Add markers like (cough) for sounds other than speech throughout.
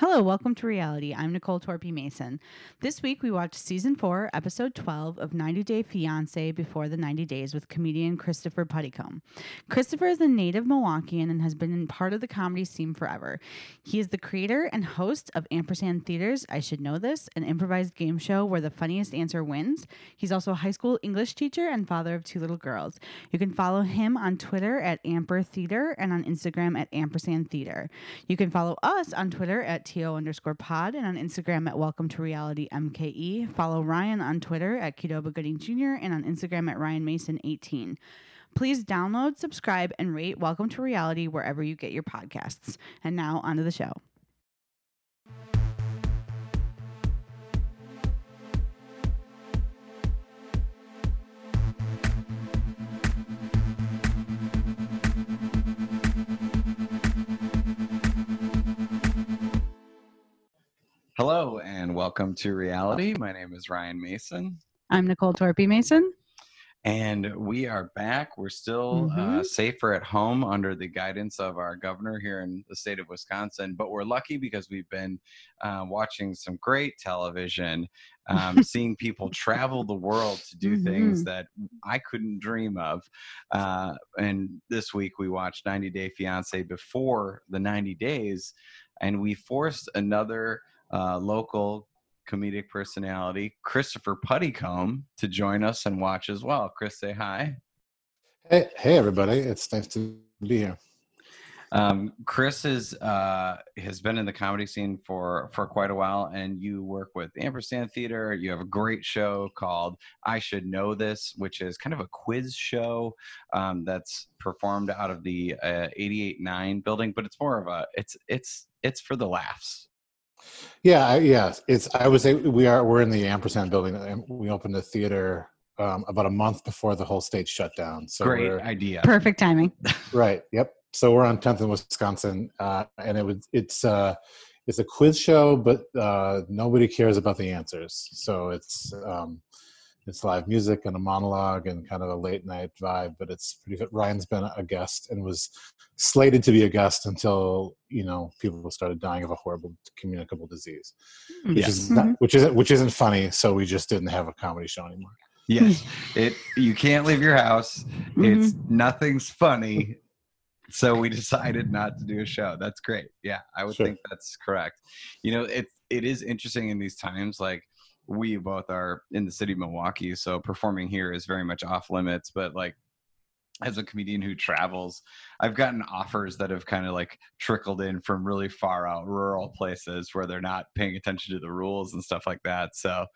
Hello, welcome to reality. I'm Nicole Torpy Mason. This week we watched season four, episode 12 of 90 Day Fiance Before the 90 Days with comedian Christopher Puttycomb. Christopher is a native Milwaukeean and has been part of the comedy scene forever. He is the creator and host of Ampersand Theater's I Should Know This, an improvised game show where the funniest answer wins. He's also a high school English teacher and father of two little girls. You can follow him on Twitter at Amper Theater and on Instagram at Ampersand Theater. You can follow us on Twitter at TO underscore pod and on Instagram at Welcome to Reality MKE. Follow Ryan on Twitter at Kidoba Gooding Jr. and on Instagram at Ryan Mason 18. Please download, subscribe, and rate Welcome to Reality wherever you get your podcasts. And now onto the show. Hello and welcome to reality. My name is Ryan Mason, I'm Nicole Torpy Mason. and we are back. We're still uh, Mhm. safer at home under the guidance of our governor here in the state of Wisconsin. But we're lucky because we've been uh, watching some great television, um, (laughs) seeing people travel the world to do things Mhm. that I couldn't dream of. Uh, and this week we watched 90 Day Fiance before the 90 days, and we forced another uh, local comedic personality, Christopher Puttycomb, to join us and watch as well. Chris, say hi. Hey, hey, everybody! It's nice to be here. Um, Chris is uh, has been in the comedy scene for for quite a while, and you work with Ampersand Theater. You have a great show called "I Should Know This," which is kind of a quiz show um, that's performed out of the uh, 88.9 building, but it's more of a it's it's it's for the laughs. Yeah, I, yeah. It's I was a- we are we're in the ampersand building, and we opened the theater um, about a month before the whole state shut down. So Great we're, idea. Perfect timing. (laughs) right. Yep. So we're on 10th in Wisconsin, uh, and it was it's uh, it's a quiz show, but uh, nobody cares about the answers. So it's um, it's live music and a monologue and kind of a late night vibe. But it's pretty good. Ryan's been a guest and was slated to be a guest until you know people started dying of a horrible communicable disease, which Yes. is not, which isn't which isn't funny. So we just didn't have a comedy show anymore. Yes, (laughs) it. You can't leave your house. It's Mm-hmm. nothing's funny. (laughs) So we decided not to do a show. That's great. Yeah, I would Sure. think that's correct. You know, it it is interesting in these times. Like we both are in the city of Milwaukee, so performing here is very much off limits. But like as a comedian who travels, I've gotten offers that have kind of like trickled in from really far out rural places where they're not paying attention to the rules and stuff like that. So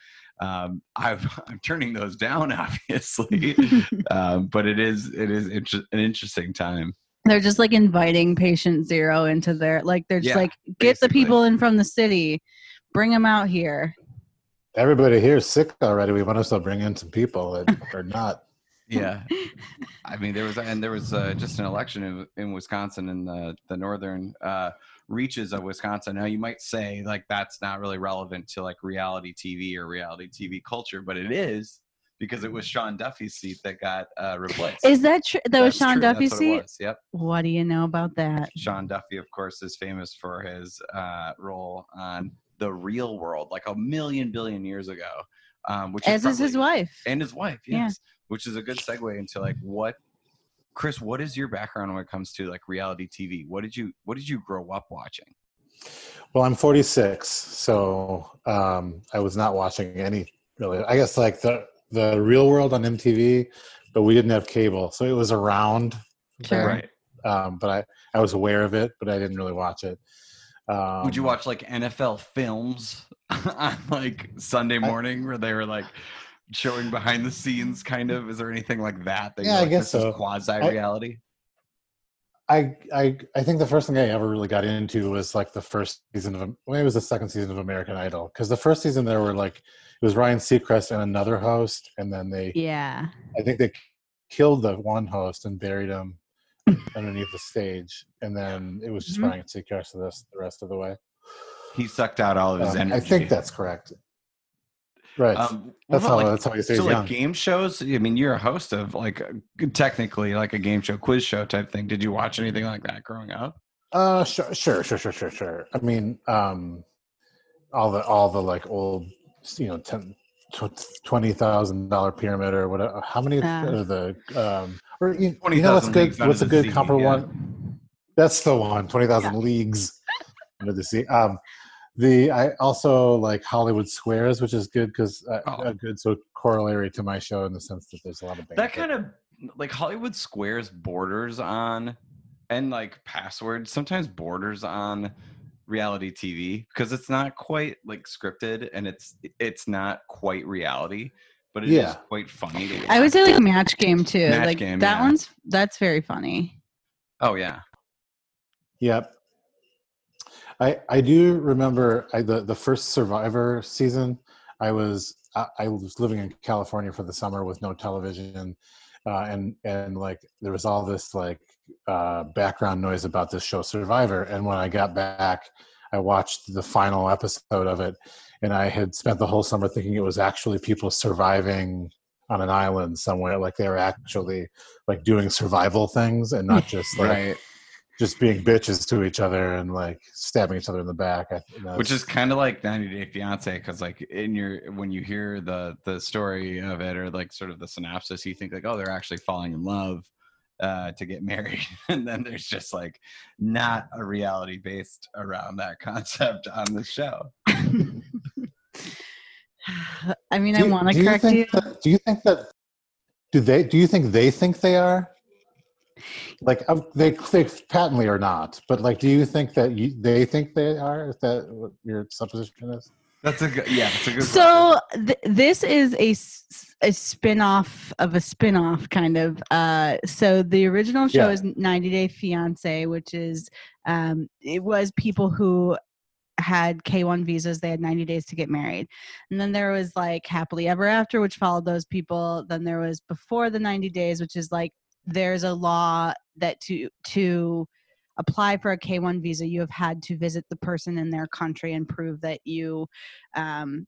um, (laughs) I've, I'm turning those down, (laughs) obviously, (laughs) um, but it is it is inter- an interesting time. They're just like inviting patient zero into their like they're just Yeah, like get the people in from the city, bring them out here. Everybody here is sick already. We want us to bring in some people that (laughs) are not. Yeah, (laughs) I mean there was and there was uh, just an election in, in Wisconsin in the the northern uh, reaches of Wisconsin. Now you might say like that's not really relevant to like reality TV or reality TV culture, but it is because it was Sean Duffy's seat that got uh, replaced. Is that true? That was That's Sean true, that's Duffy's what it seat. was, Yep. What do you know about that? Sean Duffy, of course, is famous for his uh, role on The Real World, like a million billion years ago. Um, which As is his wife. and his wife, Yeah. yes. Which is a good segue into like what, Chris. What is your background when it comes to like reality TV? What did you What did you grow up watching? Well, I'm 46, so um, I was not watching any really. I guess like the the Real World on MTV, but we didn't have cable, so it was around. Sure. then. Um, but I I was aware of it, but I didn't really watch it. Um, Would you watch like NFL films (laughs) on like Sunday I- morning where they were like showing behind the scenes? Kind of. Is there anything like that? that Yeah, I guess so. Quasi reality. I, I I think the first thing I ever really got into was like the first season of well, it was the second season of American Idol because the first season there were like it was Ryan Seacrest and another host, and then they Yeah. I think they killed the one host and buried him underneath the stage, and then it was just Mhm. Ryan Seacrest the rest, the rest of the way. He sucked out all of his Um, energy. I think that's correct. Right. Um, that's about, how like, that's how you say so like young. game shows i mean you're a host of like a, technically like a game show quiz show type thing did you watch anything like that growing up Uh, sure, sure, sure, sure, sure, sure. I mean, um, all the all the like old, you know, ten, twenty thousand dollar pyramid or whatever. How many Uh. are the um? Or you, Twenty you know what's thousand good? What's a good sea, comparable yeah. one? That's the one. Twenty thousand leagues under the sea. Um, the I also like Hollywood Squares, which is good because uh, Oh. a good so corollary to my show in the sense that there's a lot of that kind of like Hollywood Squares borders on and like passwords sometimes borders on reality TV because it's not quite like scripted and it's it's not quite reality, but it is Yeah. quite funny. To I would say like Match Game too. Match like Game, that yeah. one's that's very funny. Oh yeah. Yep. I I do remember I, the the first Survivor season. I was I, I was living in California for the summer with no television, uh, and and like there was all this like uh, background noise about this show Survivor. And when I got back, I watched the final episode of it, and I had spent the whole summer thinking it was actually people surviving on an island somewhere, like they were actually like doing survival things and not just (laughs) like Right. just being bitches to each other and like stabbing each other in the back. I, you know, Which is kind of like 90 Day Fiance because like in your when you hear the the story of it or like sort of the synopsis, you think like oh they're actually falling in love uh, to get married, (laughs) and then there's just like not a reality based around that concept on the show. (sighs) I mean, Do I want to do you correct think you. that- do you think that? Do they? Do you think they think they are? Like um, they, they patently are not. But like, do you think that you, they think they are? Is that what your supposition is? That's a good yeah. It's a good. So th- this is a spin-off of a spin-off kind of uh so the original show Yeah. is 90 Day Fiance which is um it was people who had K1 visas they had 90 days to get married and then there was like happily ever after which followed those people then there was before the 90 days which is like there's a law that to to apply for a K1 visa you have had to visit the person in their country and prove that you um,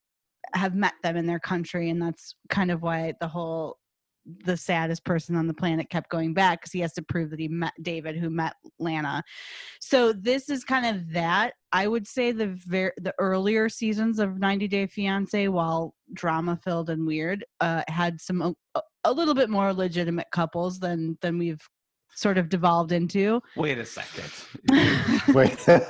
have met them in their country and that's kind of why the whole the saddest person on the planet kept going back because he has to prove that he met david who met lana. So this is kind of that. I would say the ver- the earlier seasons of 90 day fiance while drama filled and weird uh, had some a, a little bit more legitimate couples than than we've sort of devolved into wait a second. (laughs) Wait. (laughs)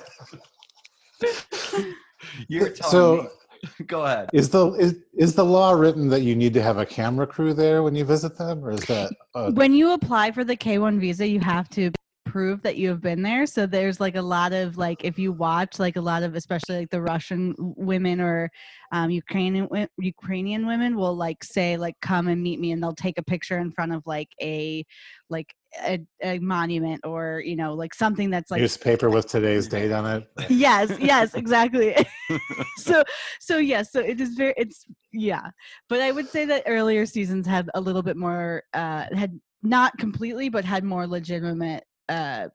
You're telling so me. (laughs) Go ahead. is the is is the law written that you need to have a camera crew there when you visit them, or is that? Uh, when you apply for the K1 visa, you have to prove that you have been there. So there's like a lot of like if you watch like a lot of especially like the Russian women or um, Ukrainian Ukrainian women will like say like come and meet me and they'll take a picture in front of like a like a, a monument or you know like something that's like newspaper with today's date on it. (laughs) yes yes exactly. (laughs) (laughs) So so yes so it is very it's yeah. But i would say that earlier seasons had a little bit more uh had not completely but had more legitimate uh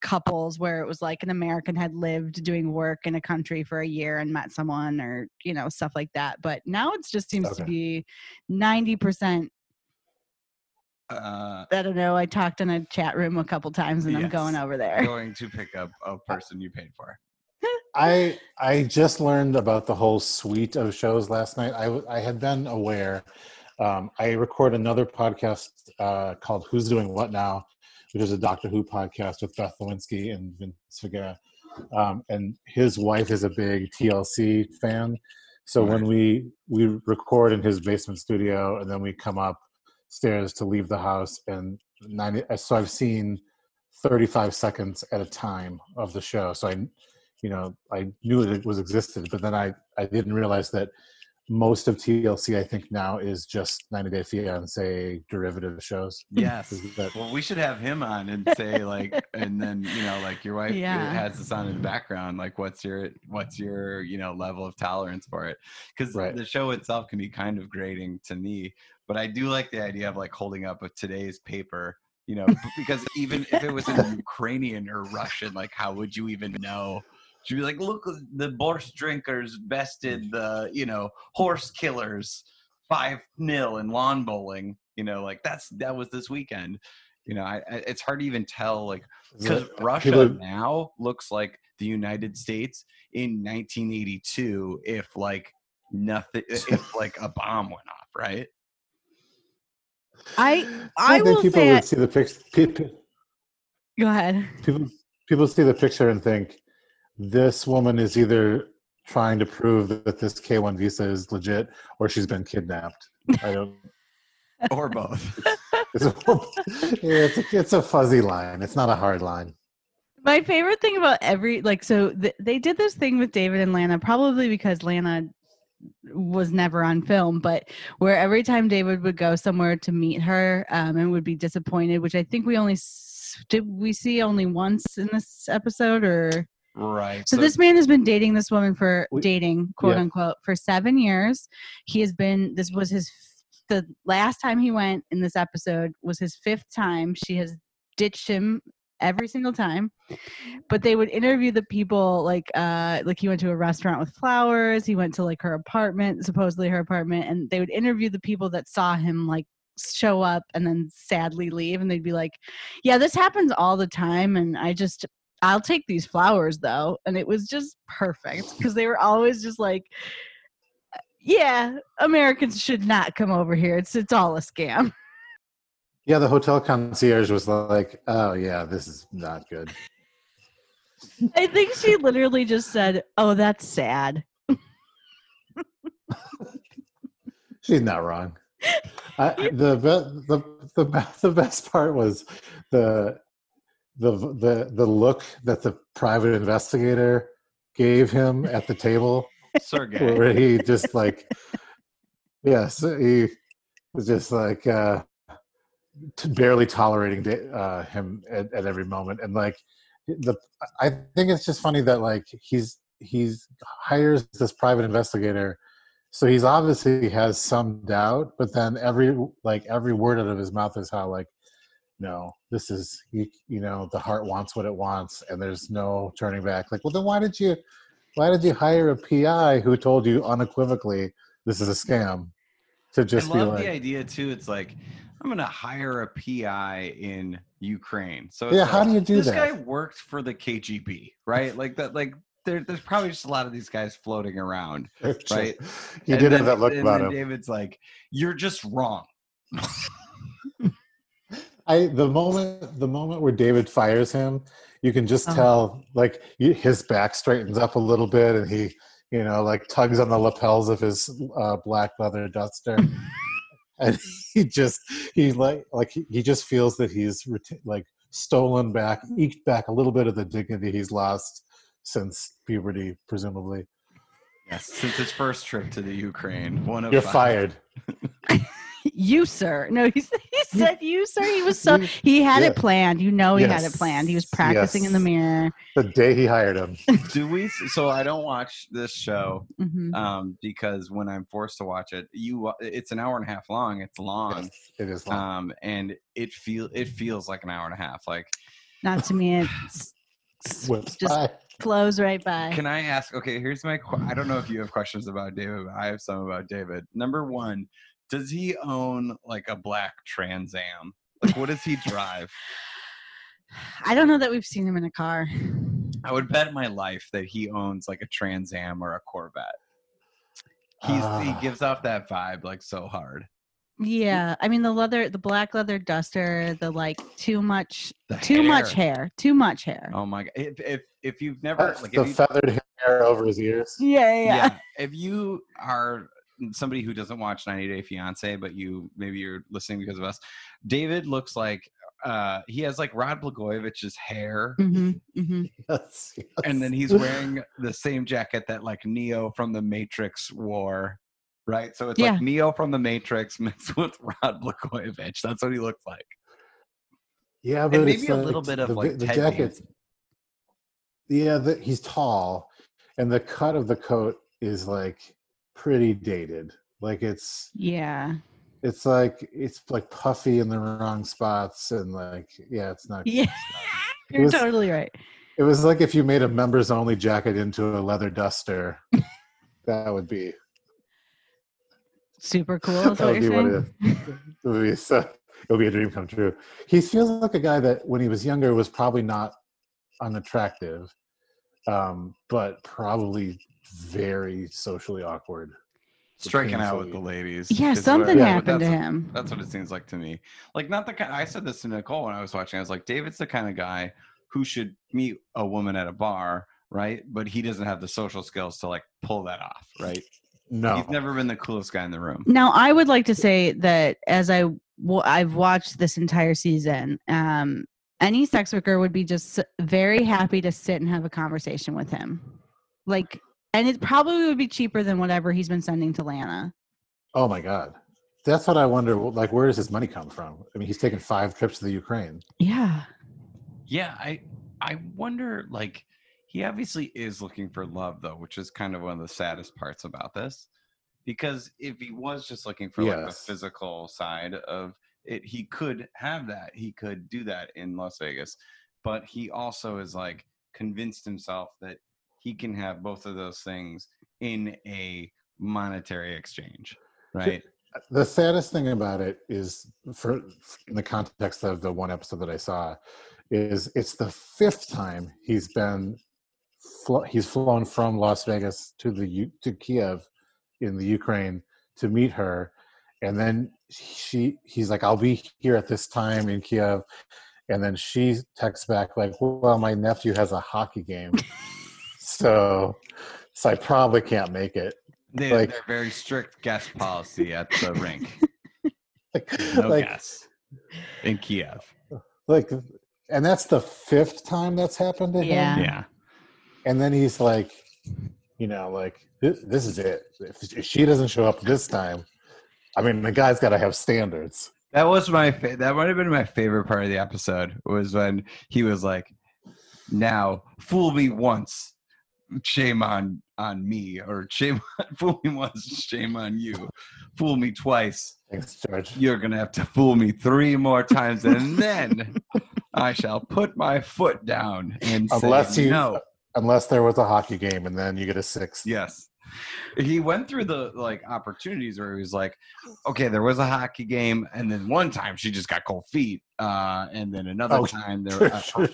couples where it was like an american had lived doing work in a country for a year and met someone or you know stuff like that. But now it just seems to be 90% Uh, i don't know i talked in a chat room a couple times and i'm going over there going to pick up a (laughs) person you paid for. I I just learned about the whole suite of shows last night. I I had been aware. Um, I record another podcast uh, called "Who's Doing What Now," which is a Doctor Who podcast with Beth Lewinsky and Vince Vega. Um, and his wife is a big TLC fan. So when we we record in his basement studio, and then we come upstairs to leave the house, and 90, uh, so I've seen 35 seconds at a time of the show. So I you know i knew it was existed but then i i didn't realize that most of tlc i think now is just 90 day fiance derivative shows Yes. Is that- Well, we should have him on and say like, and then you know, like your wife Yeah. has this on in the background. Like, what's your what's your you know level of tolerance for it? Because Right. the show itself can be kind of grating to me, but I do like the idea of like holding up a today's paper. You know, because even if it was in (laughs) Ukrainian or Russian, like how would you even know? She'd be like, "Look, the borscht drinkers bested the you know horse killers five nil in lawn bowling." You know, like that's that was this weekend You know, I, I, it's hard to even tell like because Russia people- now looks like the United States in 1982 if like nothing if like a bomb went off, right? I I think will people say would I- see the picture. People, go ahead. people people see the picture and think this woman is either trying to prove that this K1 visa is legit or she's been kidnapped. I don't. (laughs) Or both. It's a, it's, a, it's a fuzzy line. It's not a hard line. My favorite thing about every like so th- they did this thing with David and Lana probably because Lana was never on film, but where every time David would go somewhere to meet her um, and would be disappointed, which I think we only s- did we see only once in this episode or Right. so, this man has been dating this woman for We- dating quote yeah. unquote for seven years. He has been this was his the last time he went in this episode was his fifth time. She has ditched him every single time. But they would interview the people like uh like he went to a restaurant with flowers, he went to like her apartment, supposedly her apartment, and they would interview the people that saw him like show up and then sadly leave and they'd be like, Yeah, this happens all the time and I just I'll take these flowers though. And it was just perfect because they were always just like, uh, yeah, Americans should not come over here. It's it's all a scam. Yeah, the hotel concierge was like, "Oh yeah, this is not good." I think she literally just said, "Oh, that's sad." (laughs) She's not wrong. I, (laughs) the, the the the best part was the the the the look that the private investigator gave him at the table, (laughs) Sergey. where he just like, yes, he was just like uh, t- barely tolerating uh, him at, at every moment, and like the I think it's just funny that like he's he's hires this private investigator. So he's obviously has some doubt but then every like every word out of his mouth is how like no this is you, you know the heart wants what it wants and there's no turning back like well then why did you why did you hire a pi who told you unequivocally this is a scam to just I be love like the idea too. It's like I'm gonna hire a PI in Ukraine. So Yeah, how do you do this that? This guy worked for the KGB, right? Like that. Like there, there's probably just a lot of these guys floating around, right? he And did then- have that look and about then him David's like, "You're just wrong." (laughs) I the moment the moment where David fires him, you can just Oh. tell like his back straightens up a little bit, and he you know like tugs on the lapels of his uh, black leather duster, (laughs) and he just he like like he, he just feels that he's reti- like stolen back, eked back a little bit of the dignity he's lost since puberty, presumably. Yes, since his first trip to the Ukraine, one of You're fired. (laughs) you, sir. No, he said, he said you, sir. He was so he had yeah. it planned. You know, he had it planned. He was practicing in the mirror. The day he hired him, (laughs) Do we? So I don't watch this show hmm um, because when I'm forced to watch it, you it's an hour and a half long. It's long. it is long. um and it feel it feels like an hour and a half like Not to me. It's, (sighs) it's just by. flows right by. can i ask okay here's my que- i don't know if you have questions about david but i have some about david number one does he own like a black trans am like what does he drive (sighs) I don't know that we've seen him in a car. i would bet my life that he owns like a trans am or a corvette he's Ah. he gives off that vibe like so hard Yeah, I mean the leather, the black leather duster, the like too much, The too much hair. hair, too much hair. oh my god if if, if you've never Uh, like the if you, feathered hair over his ears. Yeah, yeah. yeah. If you are somebody who doesn't watch 90 Day Fiance, but you maybe you're listening because of us, David looks like uh he has like Rod Blagojevich's hair, hmm hmm (laughs) Yes, and then he's wearing the same jacket that like Neo from the Matrix wore. Right, so it's Yeah. like Neo from the Matrix mixed (laughs) with Rod Blagojevich. That's what he looks like. yeah, but And it's maybe a like little bit of the, like the Ted jacket. Danson. Yeah, the, he's tall, and the cut of the coat is like pretty dated. Like it's Yeah. it's like it's like puffy in the wrong spots, and like yeah, it's not. Yeah. (laughs) It You're was- totally right. It was like if you made a members only jacket into a leather duster. that would be Super cool. (laughs) That would be what it, it would be. So it'll be a dream come true. He feels like a guy that when he was younger was probably not unattractive, um, but probably very socially awkward. striking out with the ladies. Yeah, is what- something Yeah, happened to that's- him. That's what it seems like to me. Like, not the kind. I said this to Nicole when I was watching. I was like, David's the kind of guy who should meet a woman at a bar, right? But he doesn't have the social skills to like pull that off, right? No, He's never been the coolest guy in the room. Now, I would like to say that as I well, I've watched this entire season, um, any sex worker would be just very happy to sit and have a conversation with him, like, and it probably would be cheaper than whatever he's been sending to Lana. Oh my god, that's what I wonder. Like, where does his money come from? I mean, he's taken five trips to the Ukraine. Yeah, Yeah, I I wonder like he obviously is looking for love though, which is kind of one of the saddest parts about this. Because if he was just looking for like the physical side of it, he could have that. He could do that in Las Vegas. But he also is like convinced himself that he can have both of those things in a monetary exchange. Right? The saddest thing about it is, for in the context of the one episode that I saw, is it's the fifth time he's been flo- he's flown from Las Vegas to the U- to Kiev in the Ukraine to meet her, and then she he's like, "I'll be here at this time in Kiev," and then she texts back like, "Well, my nephew has a hockey game, (laughs) so so I probably can't make it." They, Like- they're very strict guest policy at the rink. (laughs) Like, No like, guests in Kiev. like and that's the fifth time that's happened to Yeah. him Yeah. and then he's like you know like this, this is it if she doesn't show up this time i mean the guy's got to have standards That was my fa- that might have been my favorite part of the episode was when he was like, "Now fool me once, shame on on me, or shame (laughs) fool me once, shame on you, fool me twice, thanks george you're gonna have to fool me three more times, and then I shall put my foot down and Unless say you- no." unless there was a hockey game and then you get a six Yes. He went through the like opportunities where he was like, okay, there was a hockey game, and then one time she just got cold feet, uh, and then another Oh, time there (laughs) uh,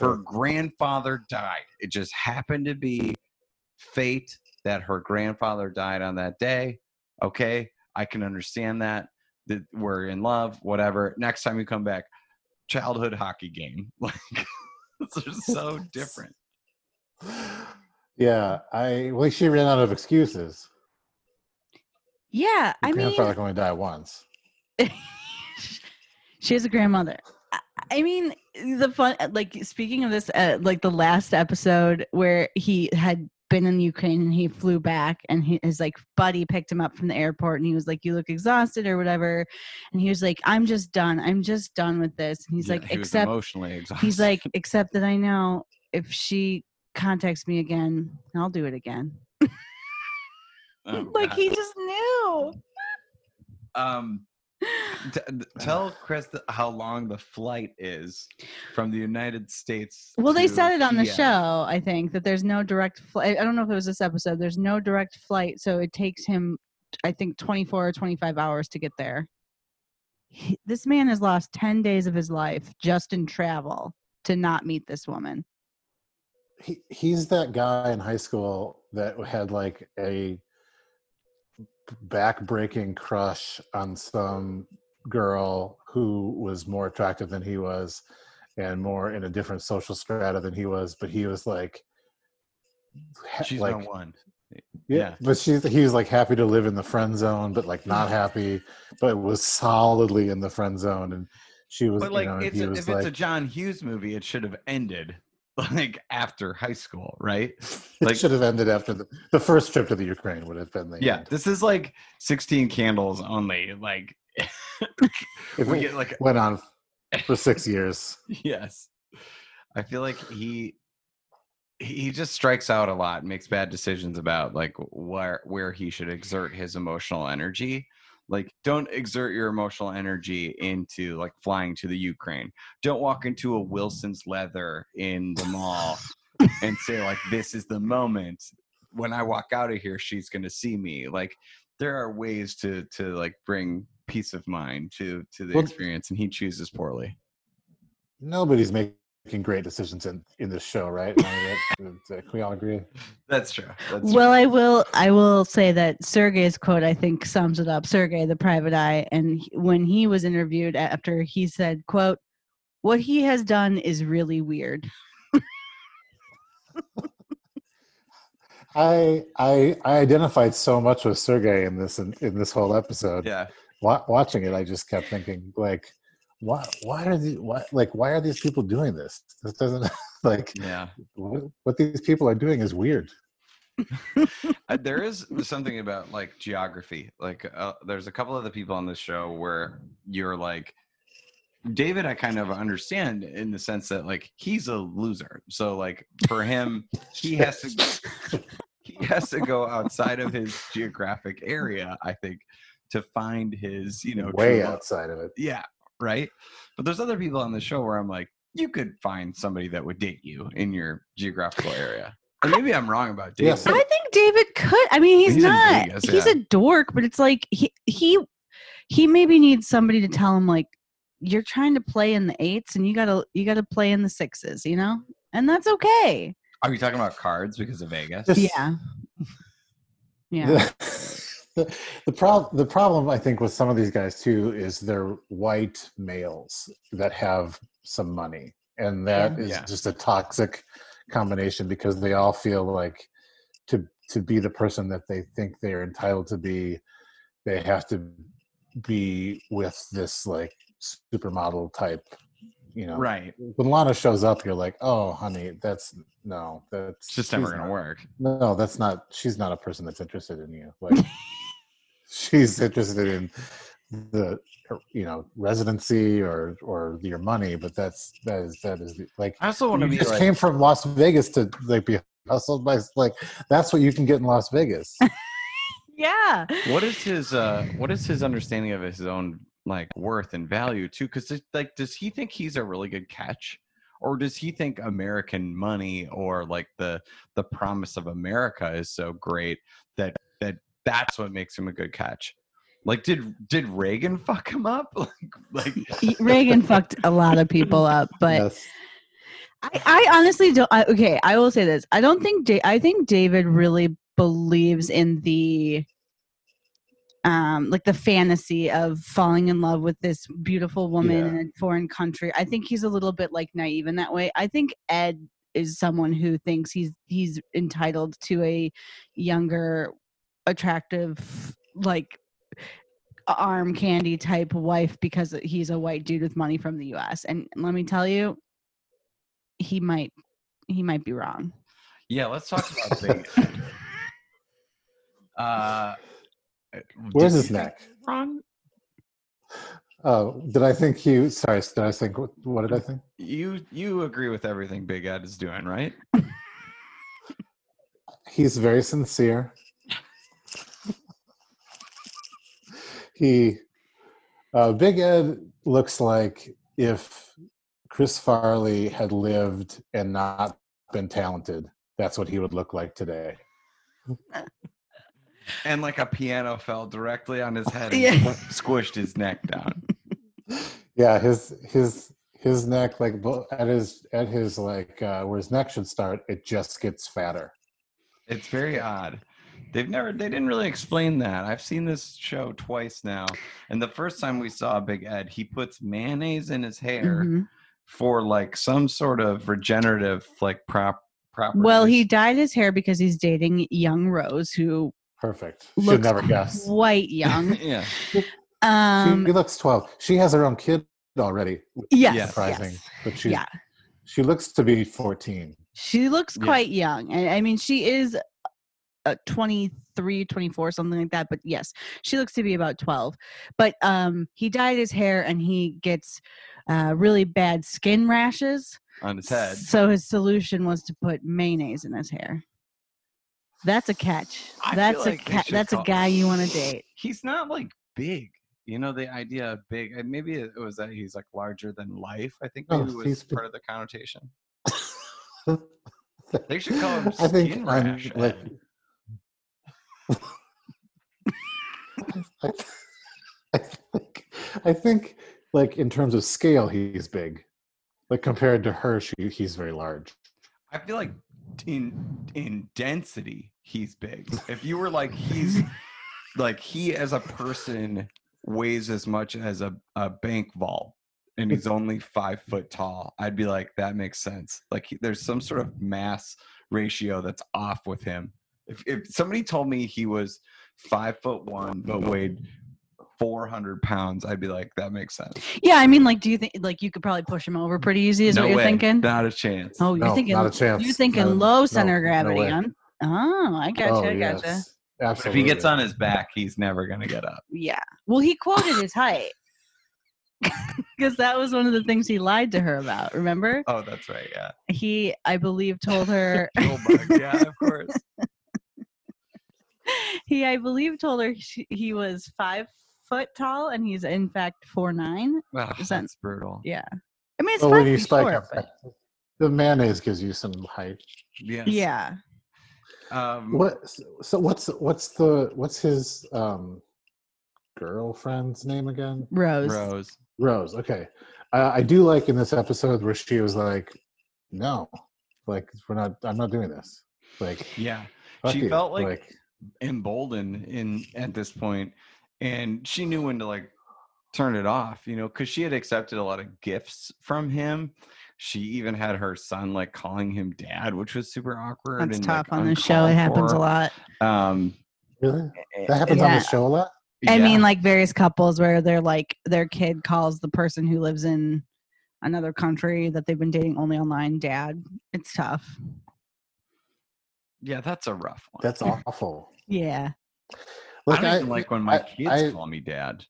her grandfather died. It just happened to be fate that her grandfather died on that day. Okay, I can understand that. That we're in love, whatever. Next time you come back, childhood hockey game. (laughs) Like (laughs) just so different. Yeah i well she ran out of excuses yeah. Your I mean, grandfather can only die once (laughs) she has a grandmother. I- I mean, the fun, like speaking of this, uh, like the last episode where he had been in Ukraine and he flew back, and he, his like buddy picked him up from the airport, and he was like, "You look exhausted or whatever," and he was like, "I'm just done. I'm just done with this." And he's Yeah, like, he "Except," emotionally (laughs) exhausted. he's like, "Except that I know if she contacts me again, I'll do it again." (laughs) Oh, like God. he just knew. um (laughs) t- tell chris th- how long the flight is from the united states Well, they said it on the Kiev. show, I think, that there's no direct flight. I don't know if it was this episode. There's no direct flight, so it takes him, I think, 24 or 25 hours to get there. He, this man has lost 10 days of his life just in travel to not meet this woman. He, he's that guy in high school that had like a back-breaking crush on some girl who was more attractive than he was and more in a different social strata than he was but he was like she's like one yeah, yeah. but she's he was like happy to live in the friend zone but like not happy but was solidly in the friend zone and she was but like you know it's a, if like it's a john hughes movie it should have ended like after high school right? (laughs) It should have ended after the, the first trip to the ukraine would have been the yeah end. this is like 16 candles only like (laughs) If we get like went on (laughs) for six years. Yes. I feel like he he just strikes out a lot makes bad decisions about like where where he should exert his emotional energy like don't exert your emotional energy into like flying to the ukraine. Don't walk into a wilson's leather in the mall and say like this is the moment. When i walk out of here she's going to see me. Like there are ways to to like bring peace of mind to to the Well- experience, and he chooses poorly. Nobody's making great decisions in in this show, right? I mean, that- that- can we all agree? (laughs) That's true. That's Well, I will. I will say that Sergey's quote I think sums it up. Sergey, the private eye, and he- when he was interviewed after, he said, "quote What he has done is really weird." I I I identified so much with Sergey in this in, in this whole episode. yeah. Wa- watching it, I just kept thinking like, why why are these why like why are these people doing this? This doesn't (laughs) like Yeah. what, what these people are doing is weird. (laughs) Uh, there is something about like geography. Like, uh, there's a couple of the people on this show where you're like, David, I kind of understand in the sense that like he's a loser. So like for him, he has to (laughs) he has to go outside of his geographic area. I think to find his you know Way outside of it. Yeah, right. But there's other people on the show where I'm like, you could find somebody that would date you in your geographical area. And maybe I'm wrong about David. Yes. I think David could. I mean, he's, He's not. Vegas, he's yeah. a dork, but it's like he he he maybe needs somebody to tell him like you're trying to play in the eights and you gotta you gotta play in the sixes, you know, and that's okay. Are you talking about cards because of Vegas? Yeah. (laughs) Yeah. (laughs) the, the problem the problem I think with some of these guys too is they're white males that have some money, and that is Yeah. just a toxic combination because they all feel like to to be the person that they think they're entitled to be, they have to be with this like supermodel type. You know, Right. when Lana shows up, you're like, "Oh, honey, that's no, that's It's just never going to not- work. no, that's not. She's not a person that's interested in you. Like, (laughs) (laughs) she's interested in the, you know, residency or or your money. But that's that is that is the- like I also want to you be just like, came from Las Vegas to like be hustled by like that's what you can get in Las Vegas. (laughs) Yeah. what is his uh what is his understanding of his own like worth and value too because like does he think he's a really good catch or does he think american money or like the the promise of america is so great that that that's what makes him a good catch like did did reagan fuck him up (laughs) like like (laughs) Reagan fucked a lot of people up, (laughs) but Yes. I, I honestly don't. I, okay, I will say this. I don't think. Da- I think David really believes in the, um, like the fantasy of falling in love with this beautiful woman Yeah. in a foreign country. I think he's a little bit like naive in that way. I think Ed is someone who thinks he's he's entitled to a younger, attractive, like arm candy type wife because he's a white dude with money from the US. And let me tell you, he might he might be wrong. yeah let's talk (laughs) about big uh Where's did his neck? wrong Oh, did I think you? Sorry, did I think? What did I think? you you agree with everything big ed is doing right He's very sincere. He, uh, Big Ed looks like if Chris Farley had lived and not been talented, that's what he would look like today. (laughs) and like a piano fell directly on his head and Yeah. squished his neck down. (laughs) Yeah, his his his neck, like at his at his like uh, where his neck should start, it just gets fatter. It's very odd. They've never they didn't really explain that. I've seen this show twice now. And the first time we saw Big Ed, he puts mayonnaise in his hair Mhm. for like some sort of regenerative like prop properties. Well, he dyed his hair because he's dating young Rose, who Perfect. Should looks never guess. quite young. (laughs) yeah. Um, she looks twelve. She has her own kid already. yes, Yeah. Surprising, yes. but she Yeah, she looks to be fourteen. she looks Yeah. quite young. And I mean, she is uh, 23, 24, something like that. But yes, she looks to be about 12. But um, he dyed his hair and he gets uh, really bad skin rashes. On his head. So his solution was to put mayonnaise in his hair. That's a catch. I feel That's like a they ca- that's a call- guy you want to date. He's not like big. You know, the idea of big and maybe it was that he's like larger than life. I think No, maybe was he's part of the connotation. (laughs) They should call him I think Skin I'm Rash (laughs) I think, I think, like in terms of scale, he's big. Like compared to her, she he's very large. I feel like in in density, he's big. If you were like he's like he as a person weighs as much as a, a bank vault and he's (laughs) only five foot tall, I'd be like, that makes sense. Like he, there's some sort of mass ratio that's off with him. If if somebody told me he was five foot one but weighed 400 pounds, I'd be like, that makes sense. Yeah, I mean, like, do you think like you could probably push him over pretty easy? Is no what you're way. thinking? Not a chance. oh, you're No, thinking not a chance. you're thinking No, low center of no gravity, way. huh? Oh, I gotcha, oh, I gotcha. yes. But if he gets on his back, he's never gonna get up. Yeah. Well, he quoted his height (laughs) because that was one of the things he lied to her about. Remember? Oh, that's right. Yeah. He, I believe, told (laughs) her. Oh Killbug, yeah, of course. (laughs) (laughs) he, I believe, told her she, he was five foot tall, and he's in fact four nine. Wow, that- that's brutal. Yeah. I mean, it's Well, fine when you spike short, up, but the mayonnaise gives you some height. Yes. yeah. Um, What? So what's what's the what's his um girlfriend's name again? Rose. Rose. Rose. Okay, I, I do like in this episode where she was like, "No, like we're not. I'm not doing this." Like, Yeah. She you. felt like- Emboldened in at this point, and she knew when to like turn it off. You know, because she had accepted a lot of gifts from him. She even had her son like calling him dad, which was super awkward. That's and, tough like, on the show. It uncalled happens a lot. Um, really that happens on the show a lot. I yeah. mean, like various couples where they're like their kid calls the person who lives in another country that they've been dating only online dad. It's tough. Yeah, that's a rough one. That's awful. (laughs) Yeah. I don't even like when my I- kids I- call me dad.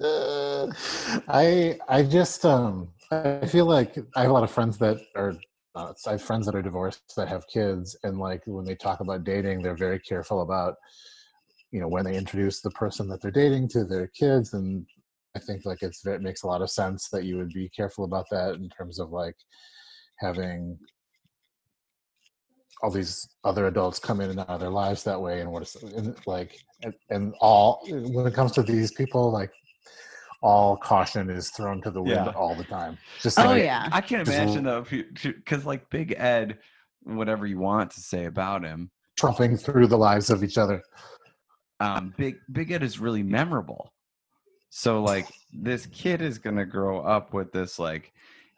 Uh, (laughs) I I just um I feel like I have a lot of friends that are uh, I have friends that are divorced that have kids and like when they talk about dating they're very careful about you know when they introduce the person that they're dating to their kids and I think like it's it makes a lot of sense that you would be careful about that in terms of like having all these other adults come in and out of their lives that way and what is and like and, and all when it comes to these people like all caution is thrown to the wind Yeah. all the time just Oh like, yeah. I can't imagine though, because like Big Ed, whatever you want to say about him, trumping through the lives of each other um, Big Big Ed is really memorable. So like this kid is gonna grow up with this like,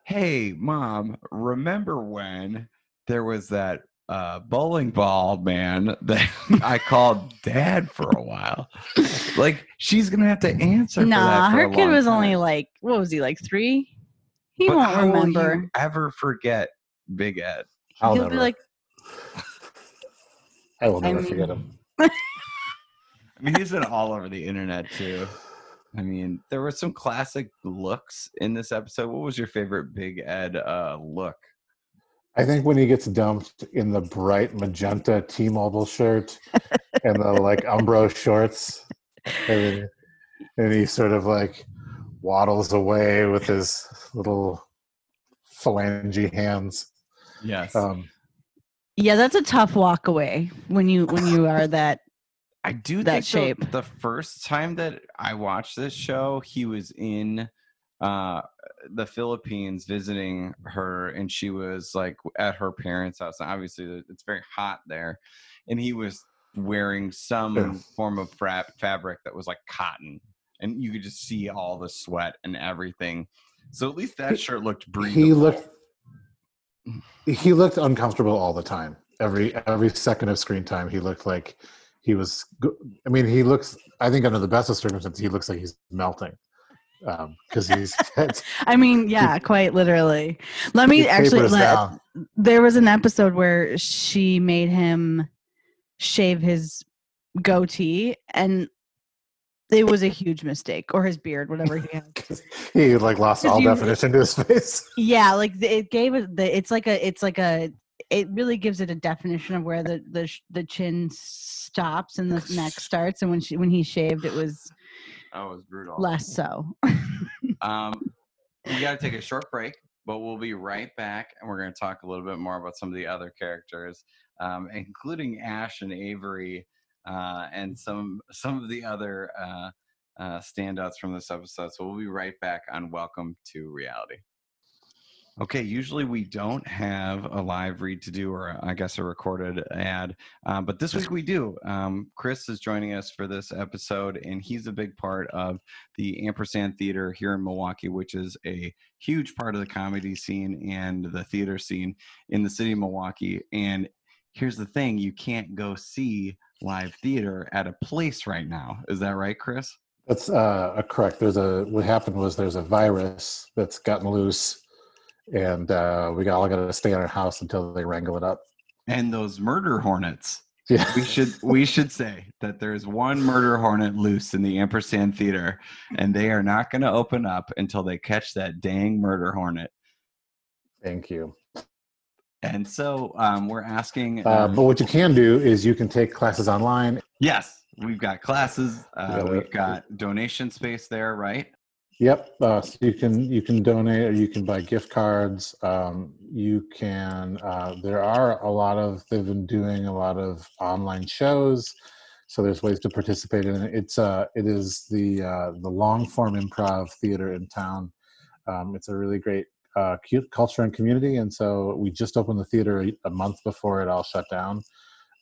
hey mom, remember when there was that uh, bowling ball man (laughs) that I called dad for a while? Like she's gonna have to answer. for that Nah, for her a kid long was time. only like what was he like three? He But won't how will remember. you ever forget Big Ed? I'll He'll never be like, I will I mean- forget him (laughs) I mean, he's been all over the internet too. I mean, there were some classic looks in this episode. What was your favorite Big Ed uh, look? I think when he gets dumped in the bright magenta T-Mobile shirt and the like Umbro shorts, and, and he sort of like waddles away with his little phalange hands. Yes, Um, yeah, that's a tough walk away when you when you are that. I do that think shape. the first time that I watched this show, he was in uh, the Philippines visiting her, and she was like at her parents' house. And obviously, it's very hot there, and he was wearing some Yeah. form of fra- fabric that was like cotton, and you could just see all the sweat and everything. So at least that shirt looked breathable. he looked he looked uncomfortable all the time. Every every second of screen time, he looked like he was. I mean, he looks. I think under the best of circumstances, he looks like he's melting um, because he's. (laughs) I mean, yeah, quite literally. Let me actually. Let, there was an episode where she made him shave his goatee, and it was a huge mistake, or his beard, whatever he had. (laughs) he like lost all you- definition to his face. Yeah, like it gave it. It's like a. It's like a. It really gives it a definition of where the the the chin stops and the neck (laughs) starts, and when she when he shaved, it was Oh, it was brutal. less so. (laughs) Um, we got to take a short break, but we'll be right back, and we're going to talk a little bit more about some of the other characters, um, including Ash and Avery. uh, and some some of the other uh, uh, standouts from this episode. So we'll be right back on Welcome to Reality. Okay, usually we don't have a live read to do, or I guess a recorded ad, um, but this week we do. Um, Chris is joining us for this episode, and he's a big part of the Ampersand Theater here in Milwaukee, which is a huge part of the comedy scene and the theater scene in the city of Milwaukee. And here's the thing you can't go see live theater at a place right now. Is that right, Chris? That's uh, correct. There's a what happened was there's a virus that's gotten loose, and uh, we all got to stay in our house until they wrangle it up. And those murder hornets. Yeah, we should we should say that there's one murder hornet loose in the ampersand theater and they are not going to open up until they catch that dang murder hornet Thank you. and so um, we're asking Uh, um, but what you can do is you can take classes online. yes we've got classes uh, Yeah, we've got donation space there right Yep. Uh, so you can you can donate or you can buy gift cards. Um, you can. Uh, there are a lot of they've been doing a lot of online shows, so there's ways to participate in it. It's uh it is the uh, the long form improv theater in town. Um, it's a really great uh, cute culture and community, and so we just opened the theater a, a month before it all shut down.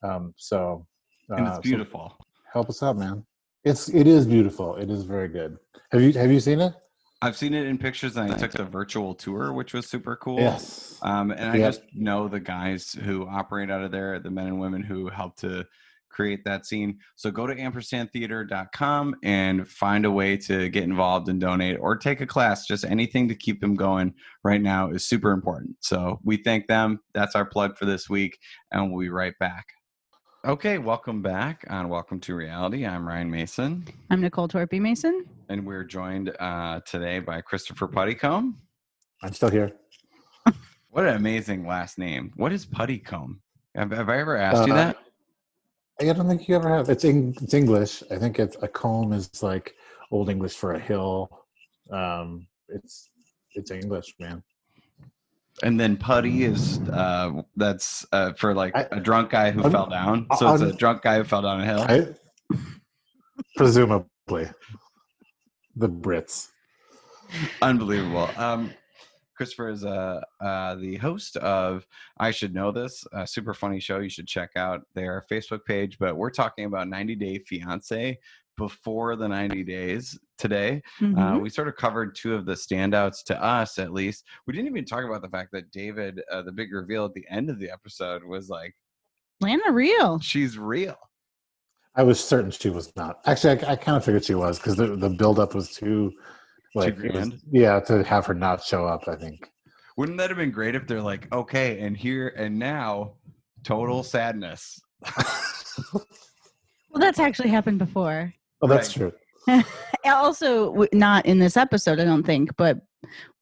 Um, so and uh, it's so beautiful help us out, man. It's it is beautiful. It is very good. Have you have you seen it? i've seen it in pictures and i took the virtual tour which was super cool Yes. Um, and I Yep. just know the guys who operate out of there, the men and women who help to create that scene. So go to ampersandtheater.com and find a way to get involved and donate or take a class. Just anything to keep them going right now is super important. So we thank them. That's our plug for this week, and we'll be right back. Okay, welcome back on Welcome to Reality. I'm Ryan Mason, I'm Nicole Torpy Mason. and we're joined uh, today by Christopher Puttycomb. I'm still here. What an amazing last name. What is Puttycomb? Have, have I ever asked you Uh, that? I don't think you ever have. It's Eng- it's English. I think it's a comb is like old English for a hill. Um, it's it's English, man. And then putty is uh, that's uh, for like I- a drunk guy who I'm- fell down. So it's a I'm- drunk guy who fell down a hill. I presumably the Brits. Unbelievable. Um, Christopher is uh, uh, the host of I Should Know This, a super funny show. You should check out their Facebook page. But we're talking about 90 Day Fiance before the 90 days today. Uh, Mhm. we sort of covered two of the standouts to us, at least. We didn't even talk about the fact that David, uh, the big reveal at the end of the episode, was like, Lana Real. she's real. I was certain she was not. Actually, I, I kind of figured she was because the the buildup was too like it was- yeah to have her not show up. I think. Wouldn't that have been great if they're like, okay, and here and now, total sadness. Well, that's actually happened before. Oh, that's Right. true. (laughs) Also, not in this episode, I don't think, but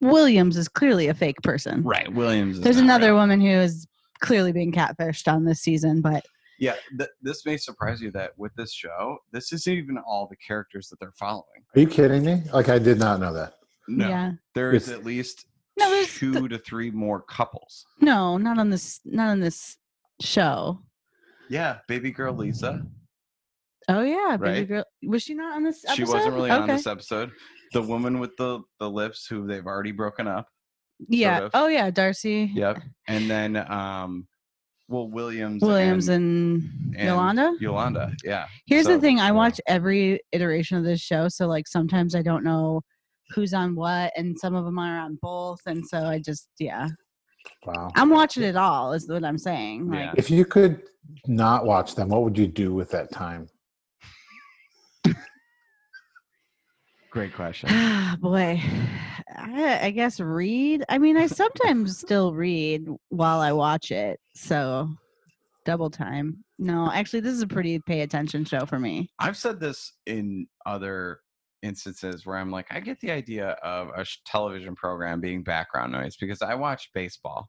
Williams is clearly a fake person. Right, Williams. is There's another real. woman who is clearly being catfished on this season, but Yeah, th- this may surprise you that with this show, this isn't even all the characters that they're following. Are you kidding me? Like I did not know that. No, yeah, there is at least No, there's two to three more couples. no, not on this, not on this show. Yeah, baby girl Lisa. Oh yeah, baby Right. girl. Was she not on this episode? She wasn't really on this episode. The woman with the the lips, who they've already broken up. Yeah. of. Oh yeah, Darcey. Yep, and then um, well, Williams, Williams and, and, and Yolanda. Yolanda. Yeah, Here's So, the thing: I yeah. watch every iteration of this show, so like sometimes I don't know who's on what, and some of them are on both, and so I just yeah, Wow. I'm watching it all. Is what I'm saying. Like, Yeah. If you could not watch them, what would you do with that time? Great question. Ah, boy, I, I guess read. I mean, I sometimes still read while I watch it, so double time. No, actually, this is a pretty pay attention show for me. I've said this in other instances where I'm like, I get the idea of a sh- television program being background noise because I watch baseball,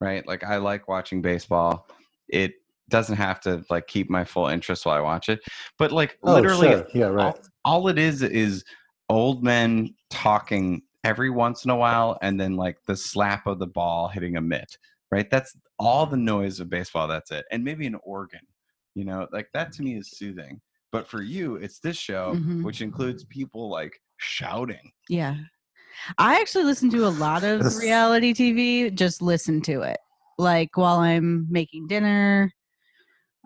right? Like I like watching baseball. It doesn't have to like keep my full interest while I watch it, but like oh, literally, Oh, sure. yeah, right. all, all it is is old men talking every once in a while, and then like the slap of the ball hitting a mitt, right? That's all the noise of baseball. That's it, and maybe an organ. You know, like that to me is soothing. But for you, it's this show, Mhm. which includes people like shouting. Yeah. I actually listen to a lot of (laughs) reality TV, just listen to it. Like while I'm making dinner.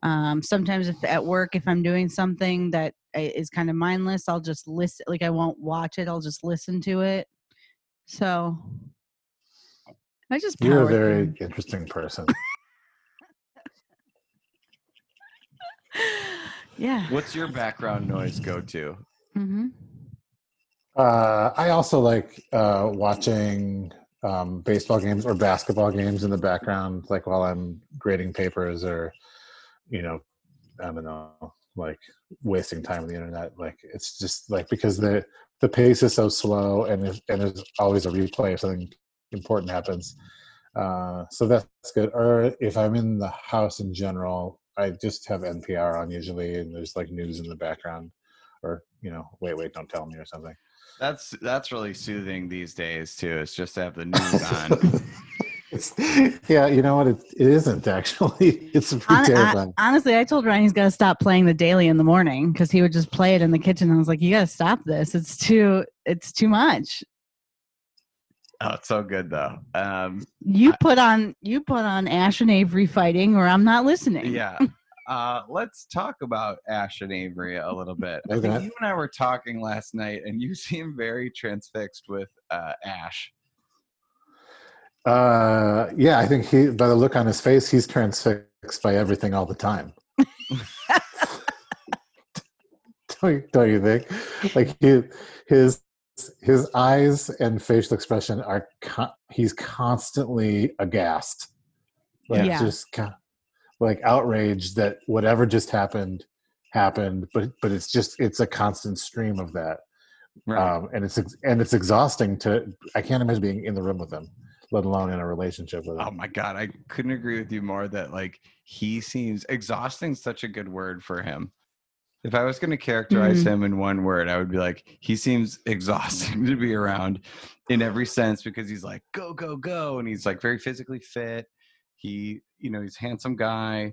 Um, sometimes if at work, if I'm doing something that is kind of mindless, I'll just listen. Like I won't watch it. I'll just listen to it. So I just You're a very through. interesting person. (laughs) yeah. What's your background noise go to? Mm-hmm. Uh, I also like uh, watching um, baseball games or basketball games in the background, like while I'm grading papers or, you know, I don't know, like wasting time on the internet. Like it's just like because the the pace is so slow and there's, and there's always a replay if something important happens. Uh, so that's good. Or if I'm in the house in general, I just have NPR on usually, and there's like news in the background, or you know, wait, wait, don't tell me or something. That's that's really soothing these days too. It's just to have the (laughs) news on. It's, (laughs) yeah, you know what? It, it isn't actually. (laughs) It's pretty Hon- I- terrifying. honestly, I told Ryan he's got to stop playing the daily in the morning because he would just play it in the kitchen. I was like, "You got to stop this. It's too. It's too much." oh, it's so good though. Um, You put on you put on Ash and Avery fighting, or I'm not listening. yeah. Uh, let's talk about Ash and Avery a little bit. I think you and I were talking last night, and you (laughs) seem very transfixed with uh, Ash. Uh, yeah, I think he, by the look on his face, he's transfixed by everything all the time. (laughs) don't, you- don't you think? Like he, his his eyes and facial expression are con- he's constantly aghast, like Yeah. just con- like outraged that whatever just happened happened, but but it's just it's a constant stream of that. Right. um, and it's and it's exhausting to i can't imagine being in the room with him let alone in a relationship with Oh my god, I couldn't agree with you more that like he seems exhausting such a good word for him. If I was going to characterize Mhm. him in one word, I would be like he seems exhausting (laughs) to be around in every sense because he's like go go go and he's like very physically fit. He, you know, he's a handsome guy.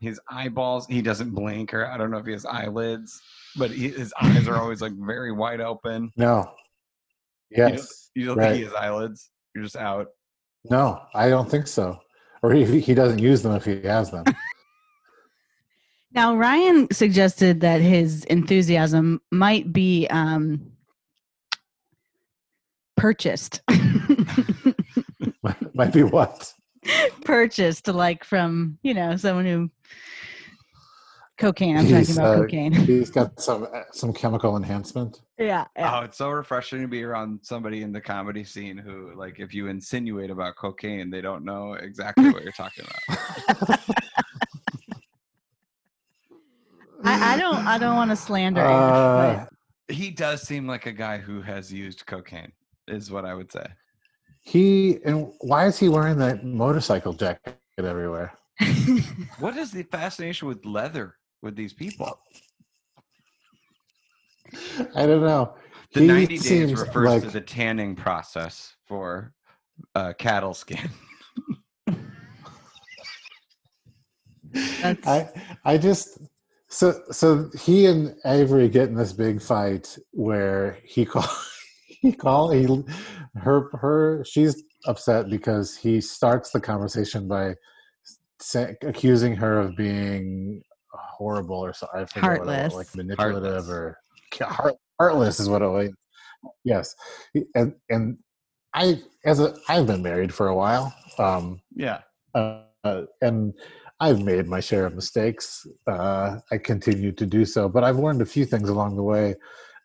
His eyeballs, he doesn't blink or I don't know if he has eyelids, but he, his eyes are always like very wide open. no You don't- yes You don't Right. think he has eyelids? You're just out. no i don't think so or he, he doesn't use them if he has them (laughs) Now Ryan suggested that his enthusiasm might be um, purchased, (laughs) might be what purchased like from you know someone who cocaine. I'm He's, talking about uh, cocaine. he's got some some chemical enhancement yeah, yeah. Oh, it's so refreshing to be around somebody in the comedy scene who, like, if you insinuate about cocaine, they don't know exactly what you're talking about. I, I don't. I don't want to (laughs) slander. Ash, uh, He does seem like a guy who has used cocaine, is what I would say. he and why is he wearing that motorcycle jacket everywhere What is the fascination with leather with these people? I don't know The He 90 days refers like- to the tanning process for uh, cattle skin. I I just so so he and Avery get in this big fight where he (laughs) call he call he her her she's upset because he starts the conversation by sa- accusing her of being horrible or so I forget what Heartless. like manipulative Heartless. or (laughs) heart, heartless is what it was. Yes, and and I as a I've been married for a while. Um, Yeah. uh, and I've made my share of mistakes. Uh, I continue to do so, but I've learned a few things along the way.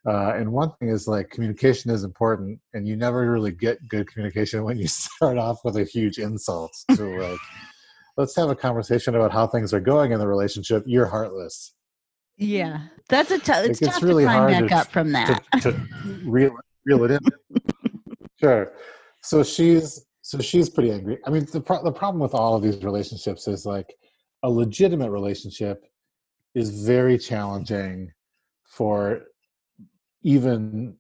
Uh, and one thing is like communication is important, and you never really get good communication when you (laughs) start off with a huge insult. So like, (laughs) let's have a conversation about how things are going in the relationship. You're heartless. Yeah. That's a. T- it's it's tough really to climb back to- up from that. to, to reel, reel it in. (laughs) sure. So she's so she's pretty angry. I mean, the pro- the problem with all of these relationships is like a legitimate relationship is very challenging for even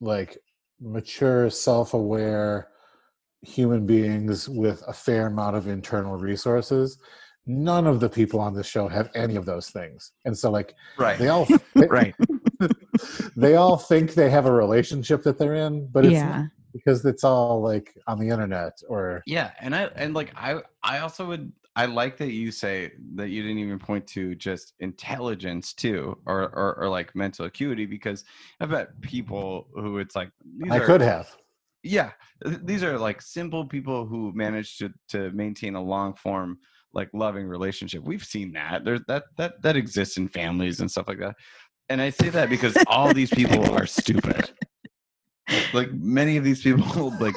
like mature, self-aware human beings with a fair amount of internal resources none of the people on the show have any of those things. And so like right. they all (laughs) they, right. (laughs) they all think they have a relationship that they're in but it's yeah. because it's all like on the internet or yeah and i and like i i also would i like that you say that you didn't even point to just intelligence too or or, or like mental acuity because i bet people who it's like these i are, could have. Yeah these are like simple people who manage to to maintain a long form like loving relationship we've seen that. There's that that that exists in families and stuff like that. And i say that because all these people are stupid. Like many of these people (laughs) like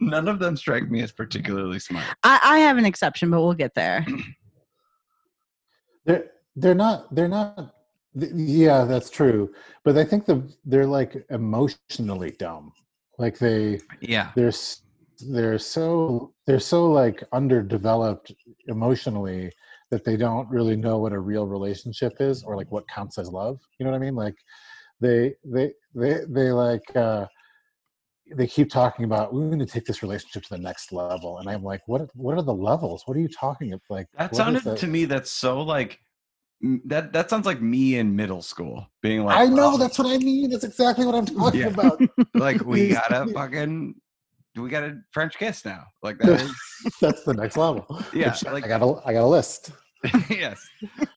none of them strike me as particularly smart. I, I have an exception, but we'll get there. (clears throat) they're they're not they're not th- yeah that's true. But i think the they're like emotionally dumb. Like they yeah. they're s- they're so they're so like underdeveloped emotionally that they don't really know what a real relationship is or like what counts as love you know what i mean? Like they they they they like uh they keep talking about we're going to take this relationship to the next level and i'm like what what are the levels? What are you talking about like that sounded to me that's so like that that sounds like me in middle school being like i know "Oh, that's what i mean that's exactly what i'm (laughs) talking Yeah. about. Like we gotta fucking we got a french kiss now. Like that (laughs) is that's the next level. Yeah Which like i got a i got a list. (laughs) Yes.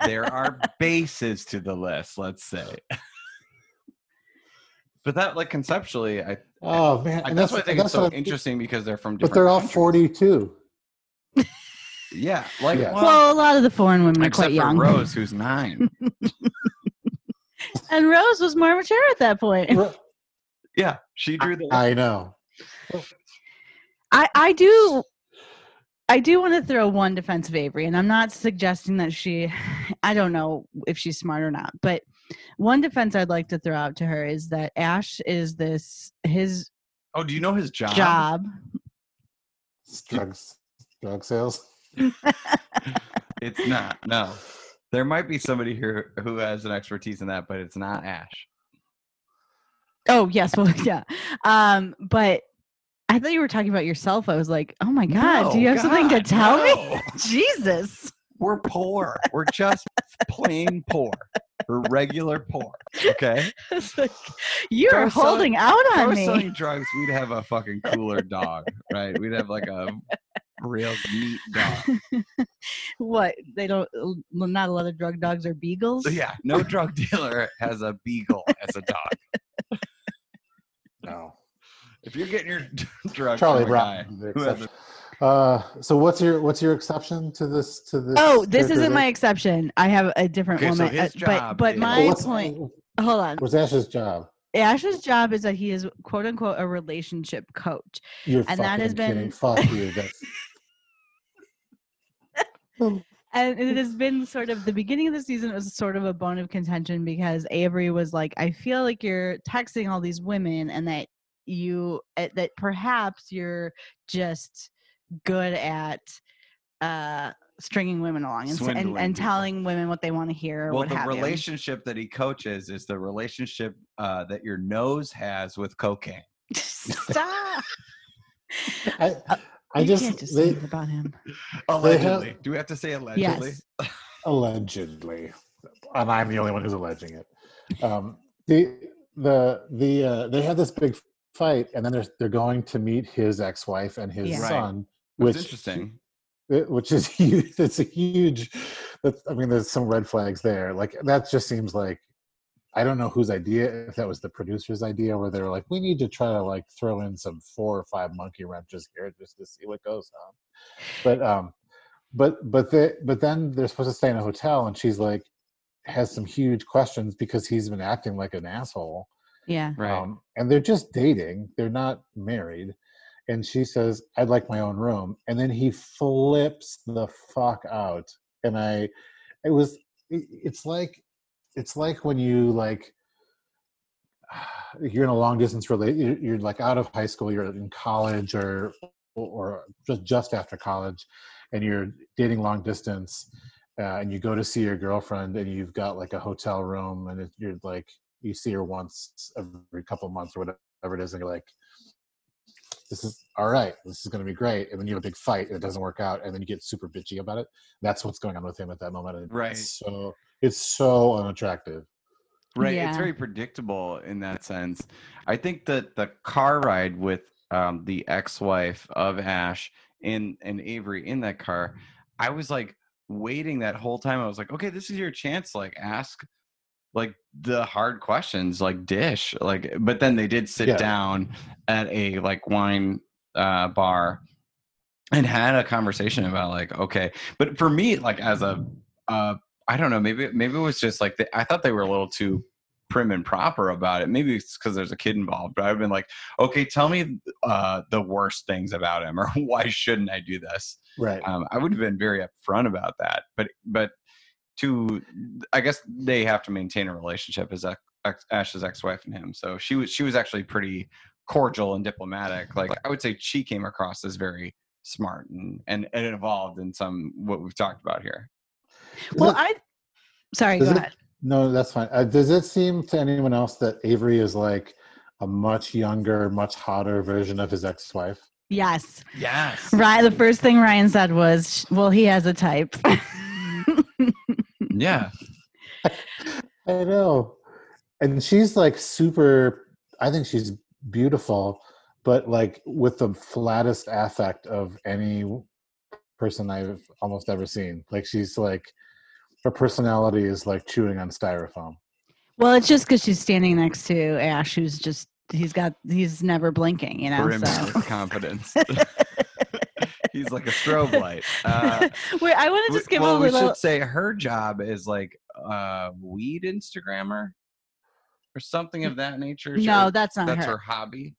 There are bases to the list let's say. But that like conceptually i, oh man I and that's, why i think it's so what I- interesting because they're from but different they're all 42 yeah like Yeah. well, Well, a lot of the foreign women are except quite for young. rose who's nine. (laughs) And Rose was more mature at that point. yeah she drew the i know I, I do I do want to throw one defense of Avery, and I'm not suggesting that she (sighs) I don't know if she's smart or not, but one defense I'd like to throw out to her is that Ash is this his oh do you know his job job. drugs drug sales (laughs) it's not no there might be somebody here who has an expertise in that but it's not ash Oh yes, well (laughs) yeah. Um, but I thought you were talking about yourself. I was like, oh my god, do you No, have something to God, tell me? (laughs) Jesus. we're poor. We're just plain poor. We're regular poor okay? (laughs) Like, you If I are was selling- holding out on me. selling drugs we'd have a fucking (laughs) cooler dog right? We'd have like a real neat dog. What they don't not a lot of drug dogs are beagles? So yeah no drug dealer has a beagle as a dog. No if you're getting your (laughs) drugs charlie from a guy brown the who has a exception. uh so what's your what's your exception to this to this oh this isn't my exception. I have a different Okay, so woman his uh, but job but is- my Well, point hold on. What's ash's job? Ash's job is that he is quote unquote a relationship coach. You're And that has kidding. been- fuck (laughs) you that's and it has been sort of the beginning of the season it was sort of a bone of contention because Avery was like, I feel like you're texting all these women and that you uh, that perhaps you're just good at uh stringing women along and, and, and telling women what they want to hear or well what the have you. relationship that he coaches is the relationship uh, that your nose has with cocaine (laughs) Stop. i i you just, can't just they say about him. allegedly do we have to say allegedly Yes. (laughs) allegedly and i'm the only one who's alleging it um the the the uh they had this big fight and then they're they're going to meet his ex-wife and his Yeah. Son What's which interesting. it- which is (laughs) huge it's a huge that's i mean there's some red flags there like that just seems like i don't know whose idea if that was the producer's idea where they were like we need to try to like throw in some four or five monkey wrenches here just to see what goes on. But um but but the but then they're supposed to stay in a hotel and she's like has some huge questions because he's been acting like an asshole Yeah. right um, and they're just dating they're not married and she says i'd like my own room and then he flips the fuck out and i it was it- it's like it's like when you like (sighs) you're in a long distance relate you're, you're like out of high school you're in college or or just just after college and you're dating long distance uh, and you go to see your girlfriend and you've got like a hotel room and it, you're like you see her once every couple of months or whatever it is and you're like this is all right, this is going to be great, and then you have a big fight and it doesn't work out, and then you get super bitchy about it. That's what's going on with him at that moment. and Right. It's so it's so unattractive. Right. Yeah. It's very predictable in that sense. I think that the car ride with um, the ex-wife of Ash and and Avery in that car, I was like waiting that whole time. I was like, okay, this is your chance. Like, ask like the hard questions, like dish, like. But then they did sit Yeah. down at a like wine uh, bar and had a conversation about like, okay. But for me, like as a uh, I don't know. Maybe maybe it was just like the, I thought they were a little too prim and proper about it. Maybe it's because there's a kid involved. But I've been like, okay, tell me uh, the worst things about him, or (laughs) why shouldn't I do this? Right. Um, I would have been very upfront about that. But but to I guess they have to maintain a relationship as ex, ex, Ash's ex-wife and him. So she was she was actually pretty cordial and diplomatic. Like I would say, she came across as very smart and and, and involved in some what we've talked about here. Well, it- I. Sorry, go it- ahead. No, that's fine. Uh, does it seem to anyone else that Avery is like a much younger, much hotter version of his ex-wife? Yes. Yes. Right. The first thing Ryan said was, "Well, he has a type." (laughs) Yeah. (laughs) I know. And she's like super I think she's beautiful, but like with the flattest affect of any person I've almost ever seen. Like she's like her personality is like chewing on styrofoam. well, it's just because she's standing next to Ash, who's just he's got he's never blinking, you know. Brimming So. confidence. (laughs) He's like a strobe light. Uh, (laughs) Wait, I want to we- just give well, a we should say her job is like uh, weed Instagrammer or something of that nature. No, Or that's not that's her. her hobby.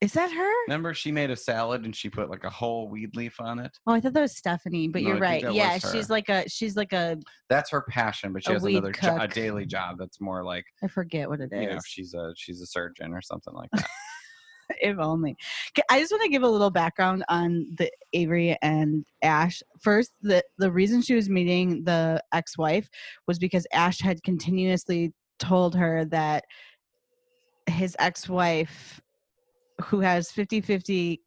Is that her? Remember, she made a salad and she put like a whole weed leaf on it. Oh, I thought that was Stephanie, but No, you're right. Yeah, she's like a she's like a That's her passion, but she A has another jo- a daily job that's more like I forget what it is. you know she's a she's a surgeon or something like that. (laughs) (laughs) if only. I just want to give a little background on the Avery and Ash. First, the the reason she was meeting the ex-wife was because Ash had continuously told her that his ex-wife who has 50-50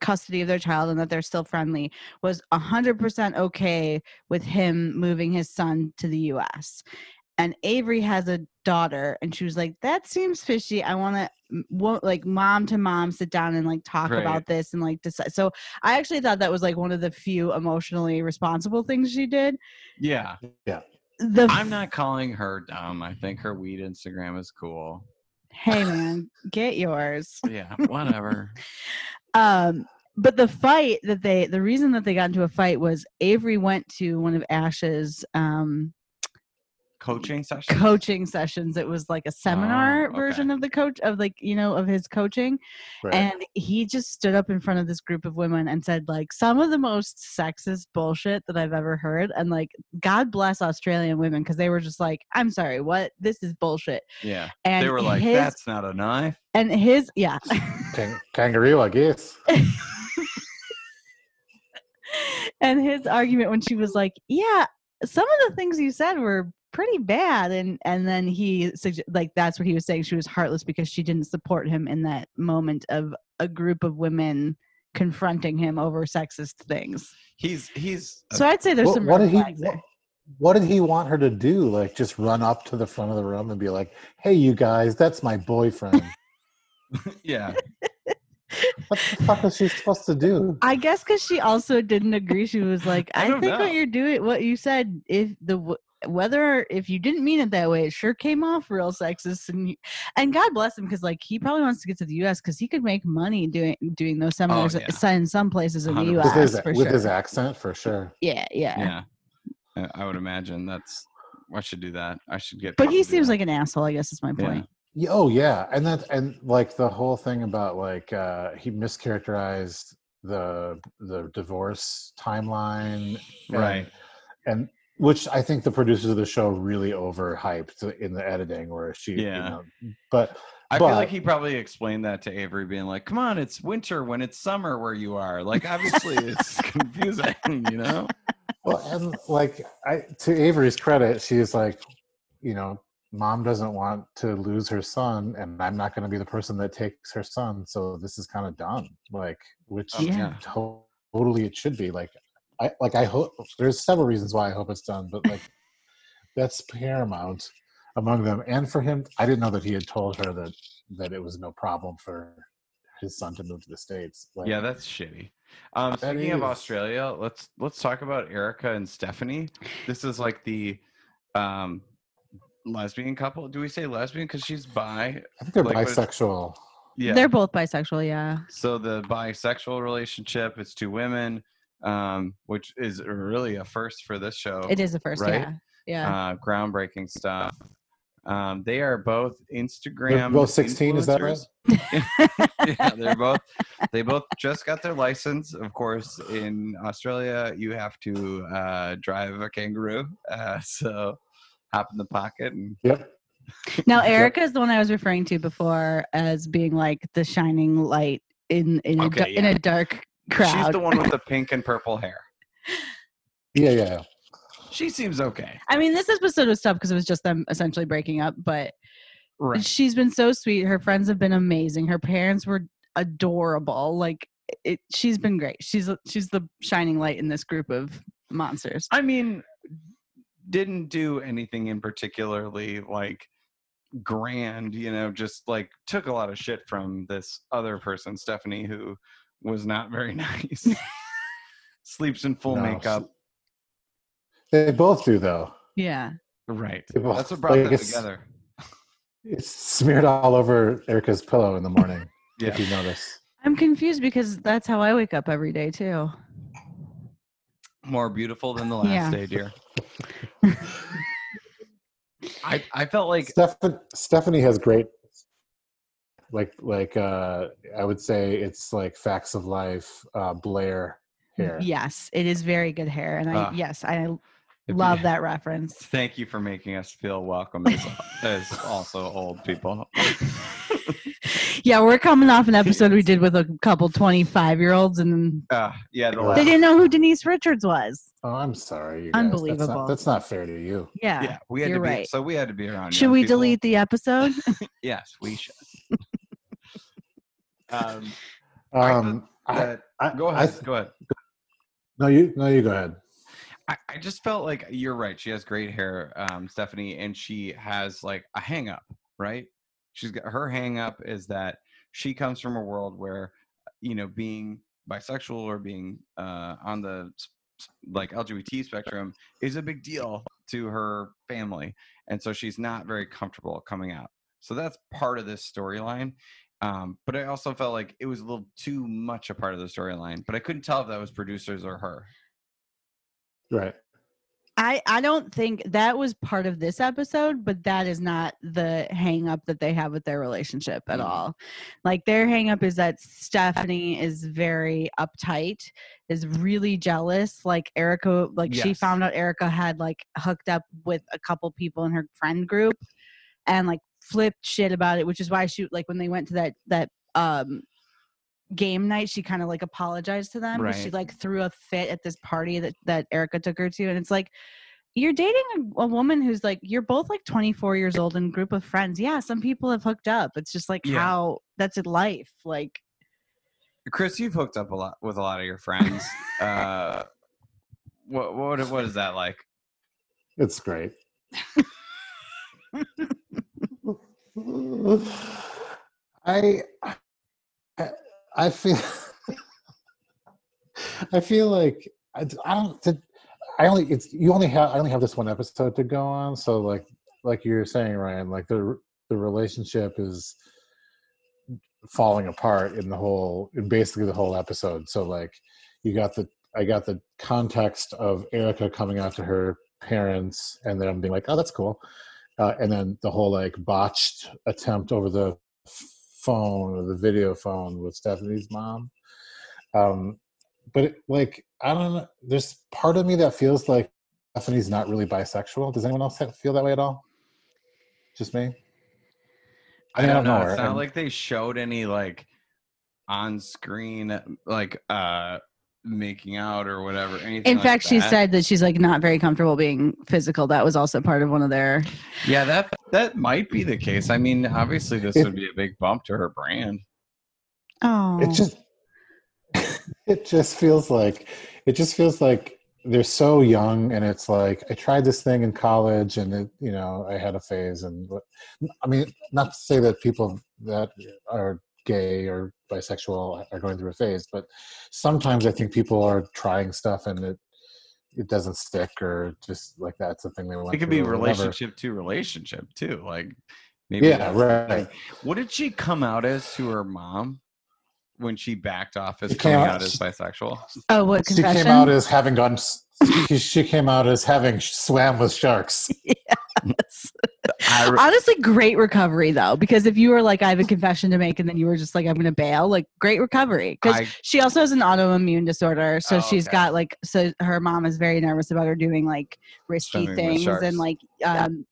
custody of their child and that they're still friendly was 100% okay with him moving his son to the US. And Avery has a daughter and she was like that seems fishy. I want to won't like mom to mom sit down and like talk Right. about this and like decide. So I actually thought that was like one of the few emotionally responsible things she did. yeah, The I'm not calling her dumb. I think her weed Instagram is cool. hey man, get yours. Yeah, whatever. (laughs) Um, but the fight that they, the reason that they got into a fight was Avery went to one of Ash's um, Coaching (laughs) session. coaching sessions. It was like a seminar Oh, okay. version of the coach of like you know of his coaching, Right. and he just stood up in front of this group of women and said like some of the most sexist bullshit that I've ever heard, and like God bless Australian women because they were just like, I'm sorry, what? This is bullshit. Yeah, And they were like, his, "That's not a knife." and his yeah. (laughs) Kang- kangaroo, I guess. (laughs) and his argument when she was like, "Yeah, some of the things you said were pretty bad," and and then he sugge- like that's what he was saying. She was heartless because she didn't support him in that moment of a group of women confronting him over sexist things. He's he's So I'd say there's What, some what red did he flags there. what, what did he want her to do? Like just run up to the front of the room and be like, "Hey, you guys, that's my boyfriend." (laughs) yeah. what the fuck was she supposed to do? I guess because she also didn't agree. She was like, I "I, think know. what you're doing, what you said, if the w- whether if you didn't mean it that way, it sure came off real sexist." And you, and God bless him because like he probably wants to get to the U.S. because he could make money doing doing those seminars Oh, yeah. in some places in the 100%. U.S. With his, for with sure. his accent, for sure. yeah, yeah, Yeah. I- I would imagine that's. I should do that. I should get. But he seems that. like an asshole. I guess is my point. Yeah, Oh yeah, and that and like the whole thing about like uh he mischaracterized the the divorce timeline, and- Right. And which I think the producers of the show really overhyped in the editing, where she, you Yeah. know, but I feel like he probably explained that to Avery, being like, "Come on, it's winter when it's summer where you are. Like, obviously, it's (laughs) confusing, you know." well, and like I to Avery's credit, she's like, you know, mom doesn't want to lose her son and i'm not going to be the person that takes her son so this is kind of dumb like which Oh, Yeah. totally it should be like i like i hope there's several reasons why i hope it's done but like (laughs) that's paramount among them and for him i didn't know that he had told her that that it was no problem for his son to move to the states like, Yeah, that's shitty. Um, That speaking of. Australia, let's let's talk about Erika and Stephanie. This is like the um, lesbian couple. Do we say lesbian because she's bi? i think they're like, bisexual Yeah. They're both bisexual, yeah. so the bisexual relationship. It's two women, um, which is really a first for this show. It is the first, Right? yeah. Yeah. uh, groundbreaking stuff. Um, they are both Instagram. both 16, is that right? (laughs) yeah, they're both. They both just got their license. Of course, in Australia, you have to uh, drive a kangaroo. Uh, (laughs) so hop in the pocket and yep (laughs) Now, Erika is the one I was referring to before as being like the shining light in in, a, Okay, da- in a dark crowd. she's the one with the pink and purple hair. yeah yeah, yeah. She seems okay. I mean, this episode was tough because it was just them essentially breaking up, but Right. she's been so sweet. Her friends have been amazing. Her parents were adorable. Like it, she's been great. She's she's the shining light in this group of monsters. I mean, didn't do anything in particularly like grand, you know, just like took a lot of shit from this other person, Stephanie, who was not very (laughs) nice. (laughs) Sleeps in full No, makeup. they both do though Yeah. Right. Both- That's what brought like, them it's- together. it's smeared all over erika's pillow in the morning Yeah. (laughs) if you notice I'm confused because that's how I wake up every day too. More beautiful than the last Yeah. day, dear. I I felt like Stephan- stephanie has great like like uh i would say it's like facts of life uh blair hair Yes, it is very good hair, and I Ah. yes, I love that reference. Thank you for making us feel welcome as, as also old people. (laughs) yeah, we're coming off an episode we did with a couple 25 year olds, and Uh, yeah, the They they didn't know who Denise Richards was. oh i'm sorry you guys. That's not- Unbelievable. that's not, fair to you Yeah. yeah, we had you're to be right. so we had to be around. Should we people. delete the episode? (laughs) Yes, we should. (laughs) um, (laughs) um I, that, I, go ahead. th- go ahead. no you no you go ahead I, I just felt like you're right. She has great hair, um, Stephanie, and she has like a hang up, right? She's got her hang up is that she comes from a world where, you know, being bisexual or being uh, on the s- s- like LGBT spectrum is a big deal to her family, and so she's not very comfortable coming out. So that's part of this storyline. Um, but I also felt like it was a little too much a part of the storyline. But I couldn't tell if that was producers or her. right I, I don't think that was part of this episode, but that is not the hang up that they have with their relationship at Mhm. all. Like their hang up is that Stephanie is very uptight, is really jealous. Like Erika, like she found out Erika had like hooked up with a couple people in her friend group and like flipped shit about it, which is why she like when they went to that that um game night she kind of like apologized to them 'cause she like threw a fit at this party that that Erika took her to and it's like you're dating a, a woman who's like you're both like 24 years old and group of friends yeah some people have hooked up it's just like Yeah. how that's in life like Chris, you've hooked up a lot with a lot of your friends. (laughs) uh, what what what is that like? it's great (laughs) I, I feel (laughs) I feel like I, I don't I only it's you only have I only have this one episode to go on. So like like you're saying Ryan like the the relationship is falling apart in the whole in basically the whole episode. So like you got the I got the context of Erika coming out to her parents and then being like oh that's cool uh, and then the whole like botched attempt over the phone or the video phone with Stephanie's mom. Um, but it, like, I don't know. There's part of me that feels like Stephanie's not really bisexual. Does anyone else feel that way at all? Just me. I mean, don't know. her, It's not and- like they showed any like on screen like uh making out or whatever. Anything In like fact, she that. said that she's like not very comfortable being physical. That was also part of one of their. Yeah, that that might be the case. I mean, obviously, this It- would be a big bump to her brand. Oh, it just (laughs) it just feels like it just feels like they're so young and it's like i tried this thing in college and it you know i had a phase and i mean not to say that people that are gay or bisexual are going through a phase but sometimes i think people are trying stuff and it it doesn't stick or just like that's the thing they want It could be relationship to relationship too. Like maybe. yeah right thing. What did she come out as to her mom when she backed off as came coming out- out as bisexual? oh, what confession? she came out as having gone s- she, she came out as having swam with sharks (laughs) Yes. Re- Honestly, great recovery though, because if you were like, I have a confession to make, and then you were just like, I'm gonna bail, like, great recovery. Because I- she also has an autoimmune disorder, so Oh, she's okay. got like, so her mom is very nervous about her doing like risky Swimming things and like um,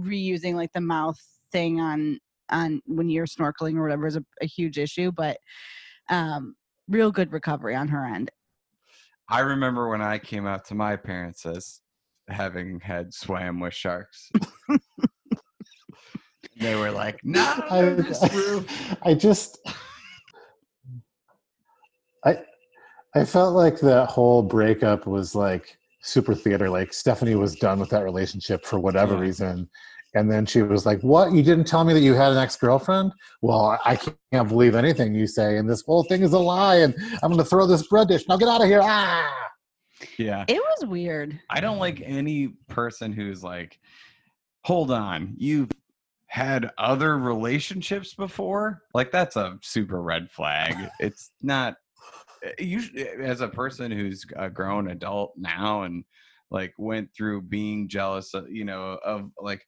reusing like the mouth thing on on when you're snorkeling or whatever is a, a huge issue, but um, real good recovery on her end. I remember when I came out to my parents as having had swam with sharks. they were like, "No, (laughs) I. (laughs) I just I I felt like that whole breakup was like super theater like Stephanie was done with that relationship for whatever Yeah. reason and then she was like what you didn't tell me that you had an ex-girlfriend well I can't believe anything you say and this whole thing is a lie and I'm going to throw this bread dish now get out of here ah Yeah. It was weird. I don't like any person who's like, hold on, you've had other relationships before? Like, that's a super red flag. It's not, eh, you eh, as a person who's a grown adult now and like went through being jealous, of, you know, of like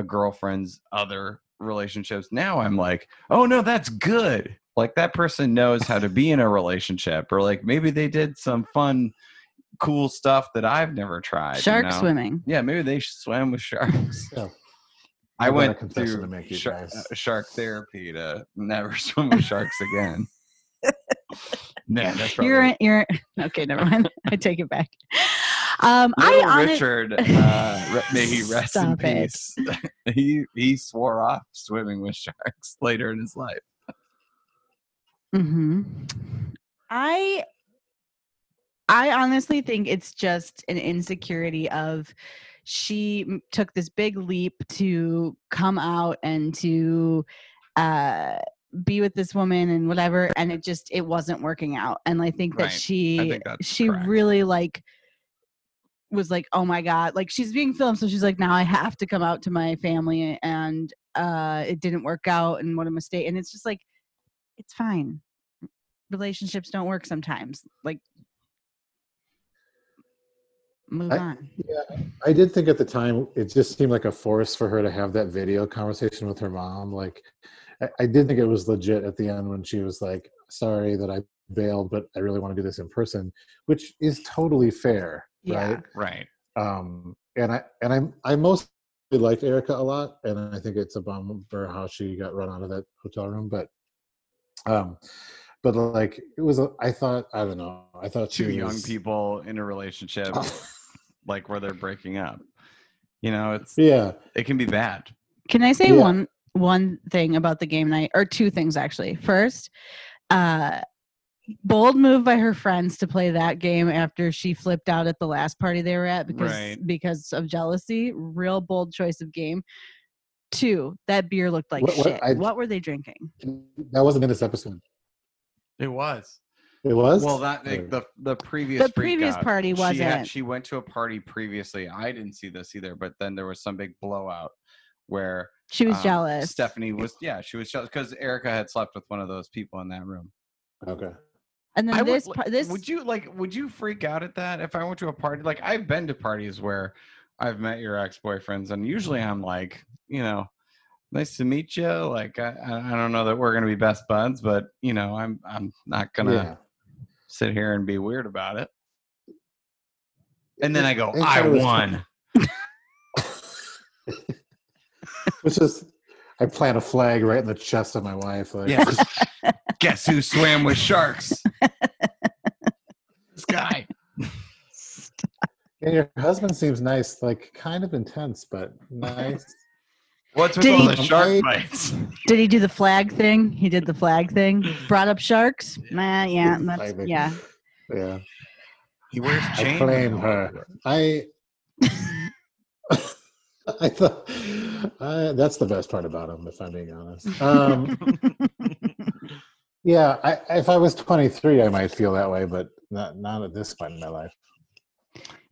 a girlfriend's other relationships. Now I'm like, oh no, that's good. Like, that person knows how to be in a relationship, or like maybe they did some fun cool stuff that I've never tried. you Shark know? swimming. Yeah, maybe they swam with sharks. Yeah. I I've got a went through to make, you shark, guys. uh, shark therapy to never (laughs) swim with sharks again. (laughs) Man, that's probably You're you're (laughs) okay. Never mind. I take it back. Um, I Little Richard. (laughs) Uh, may he rest in peace. (laughs) he he swore off swimming with sharks (laughs) later in his life. hmm I I honestly think it's just an insecurity of she took this big leap to come out and to uh be with this woman and whatever and it just it wasn't working out and i think that Right. she think she correct. really like was like oh my god like she's being filmed so she's like now i have to come out to my family and uh it didn't work out and what a mistake and it's just like it's fine relationships don't work sometimes like move I- on Yeah, I did think at the time it just seemed like a force for her to have that video conversation with her mom. Like, I, I did think it was legit at the end when she was like, "Sorry that I bailed, but I really want to do this in person," which is totally fair, Yeah. right? Right. Um, and I and i'm I mostly like Erika a lot, and I think it's a bummer how she got run out of that hotel room, but. Um, but like it was, a, I thought I don't know. I thought she Two young was- people in a relationship, (laughs) like where they're breaking up. You know, it's Yeah, it can be bad. Can I say Yeah. one one thing about the game night, or two things actually? First, uh, bold move by her friends to play that game after she flipped out at the last party they were at because Right. because of jealousy. Real bold choice of game. Two, that beer looked like What- what- shit. I- what were they drinking? that wasn't in this episode. It was. It was. Well, that like, the the previous The previous out, party She, had, wasn't. she went to a party previously. I didn't see this either, but then there was some big blowout where She was um, jealous. Stephanie was yeah, she was jealous because Erika had slept with one of those people in that room. okay. And then I this would, this would you like would you freak out at that if I went to a party? Like I've been to parties where I've met your ex boyfriends, and usually I'm like, you know, nice to meet you. Like I, I I don't know that we're gonna be best buds, but you know, I'm I'm not gonna Yeah. sit here and be weird about it. And then I go, It I won. (laughs) Which is, I plant a flag right in the chest of my wife. Like, Yeah. (laughs) Guess who swam with sharks? this guy. And your husband seems nice, like kind of intense, but (laughs) nice. What's with Did all he- the shark bites? Did he do the flag thing? He did the flag thing. (laughs) Brought up sharks. Nah, yeah, that's, yeah. Yeah. He wears chains. I chains. claim her. I (laughs) I thought uh, that's the best part about him, if I'm being honest. Um, yeah, I, if I was 23, I might feel that way, but not not at this point in my life.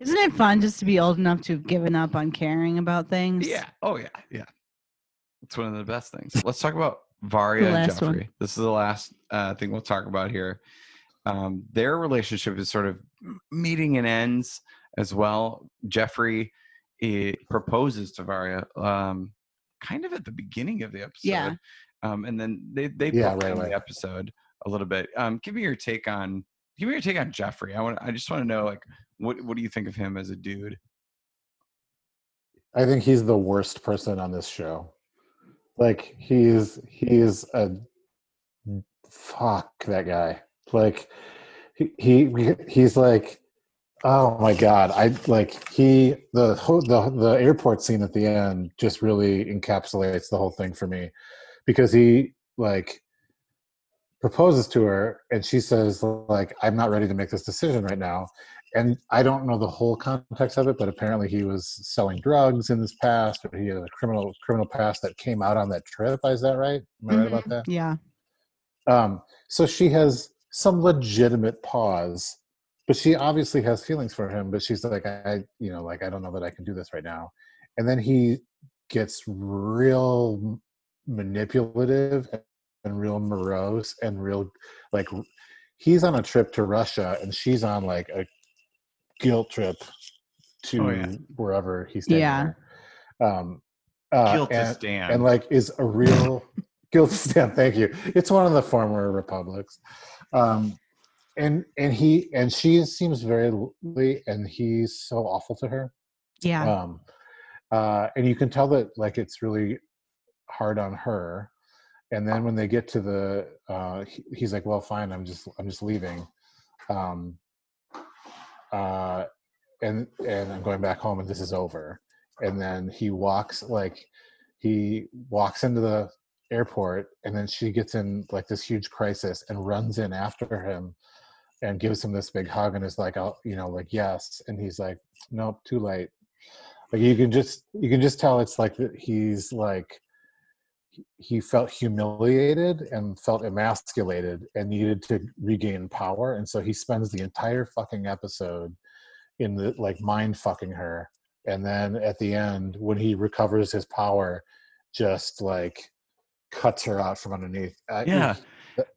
Isn't it fun just to be old enough to have given up on caring about things? Yeah. Oh yeah. Yeah. It's one of the best things. Let's talk about Varya and last one. Geoffrey. This is the last uh, thing we'll talk about here. Um, their relationship is sort of meeting and ends as well. Geoffrey proposes to Varya um, kind of at the beginning of the episode. Yeah. Um, and then they they Yeah, bookend right away. the episode a little bit. Um, give me your take on give me your take on Geoffrey. I want I just want to know like what what do you think of him as a dude? I think he's the worst person on this show. Like he's he's a fuck that guy. Like he, he he's like oh my god. I like he the the the airport scene at the end just really encapsulates the whole thing for me because he like proposes to her and she says like I'm not ready to make this decision right now and I don't know the whole context of it, but apparently he was selling drugs in his past, or he had a criminal criminal past that came out on that trip. Is that right? Am I right about Mhm. that? Yeah. Um, so she has some legitimate pause, but she obviously has feelings for him. But she's like, I, you know, like I don't know that I can do this right now. And then he gets real manipulative and real morose and real like he's on a trip to Russia and she's on like a guilt trip to Oh, yeah. wherever he's staying. Yeah. there. Um, uh, Guilt to and, stand. and like is a real (laughs) guilt stand. Thank you. It's one of the former republics. Um, and and he and she seems very lovely, and he's so awful to her. Yeah. Um, uh, and you can tell that like it's really hard on her. And then when they get to the, uh, he, he's like, "Well, fine. I'm just I'm just leaving." Um, uh, and and I'm going back home, and this is over. And then he walks like he walks into the airport, and then she gets in like this huge crisis and runs in after him, and gives him this big hug, and is like, "I'll," you know, like yes, and he's like, "Nope, too late." Like you can just you can just tell it's like he's like he felt humiliated and felt emasculated and needed to regain power and so he spends the entire fucking episode in the like mind fucking her and then at the end when he recovers his power just like cuts her out from underneath uh, I- Yeah.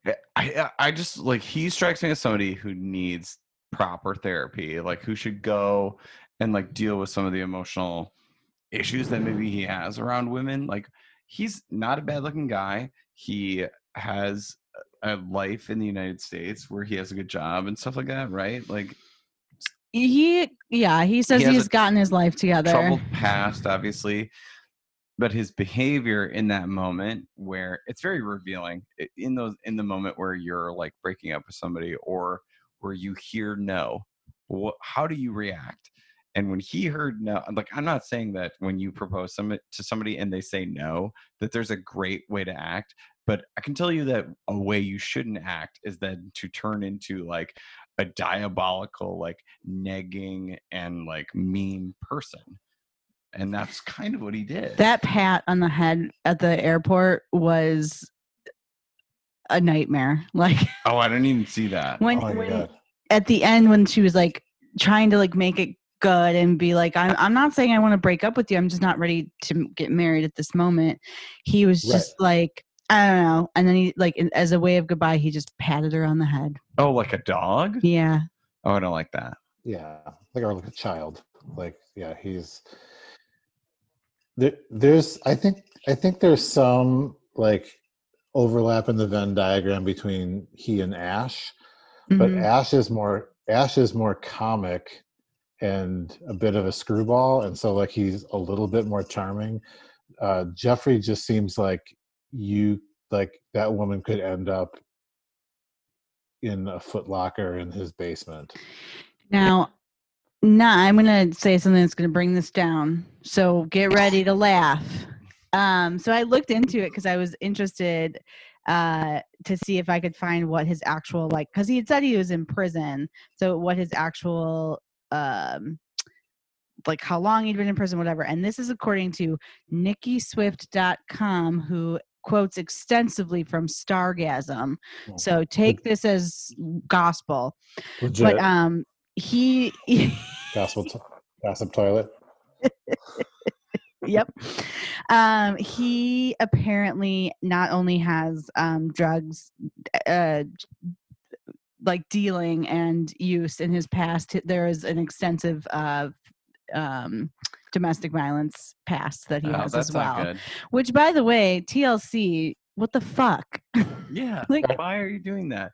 Eh, I, I I just like he strikes me as somebody who needs proper therapy, like who should go and like deal with some of the emotional issues that maybe he has around women. Like he's not a bad looking guy. He has a life in the United States where he has a good job and stuff like that, right? Like He, yeah, he says He he's gotten his life together. troubled past, obviously, but his behavior in that moment where it's very revealing in those in the moment where you're like breaking up with somebody or where you hear no, what, how do you react? And when he heard no, like I'm not saying that when you propose some to somebody and they say no, that there's a great way to act, but I can tell you that a way you shouldn't act is then to turn into like a diabolical, like negging and like mean person. And that's kind of what he did. That pat on the head at the airport was a nightmare. (laughs) Like oh, I didn't even see that. when, oh when at the end when she was like trying to like make it good and be like I'm I'm not saying I want to break up with you. I'm just not ready to get married at this moment. He was Right. just like I don't know. And then he like as a way of goodbye, he just patted her on the head. Oh, like a dog? Yeah. Oh, I don't like that. yeah like or like a child like yeah he's there, there's i think i think there's some like overlap in the venn diagram between he and ash but Mhm. ash is more ash is more comic and a bit of a screwball and so like he's a little bit more charming uh Geoffrey just seems like you like that woman could end up in a Foot Locker in his basement. Now, nah, I'm gonna say something that's gonna bring this down. So get ready to laugh. Um, so I looked into it because I was interested uh to see if I could find what his actual like because he had said he was in prison. So what his actual um like how long he'd been in prison, whatever. And this is according to NickiSwift.com, who quotes extensively from Starcasm. Oh, So take this as gospel. Legit But um he (laughs) gospel, to- gossip toilet. yep um he apparently not only has um drugs uh like dealing and use in his past there is an extensive uh um domestic violence past that he Oh, has that's as not well good. which by the way tlc what the fuck Yeah. (laughs) Like- why are you doing that?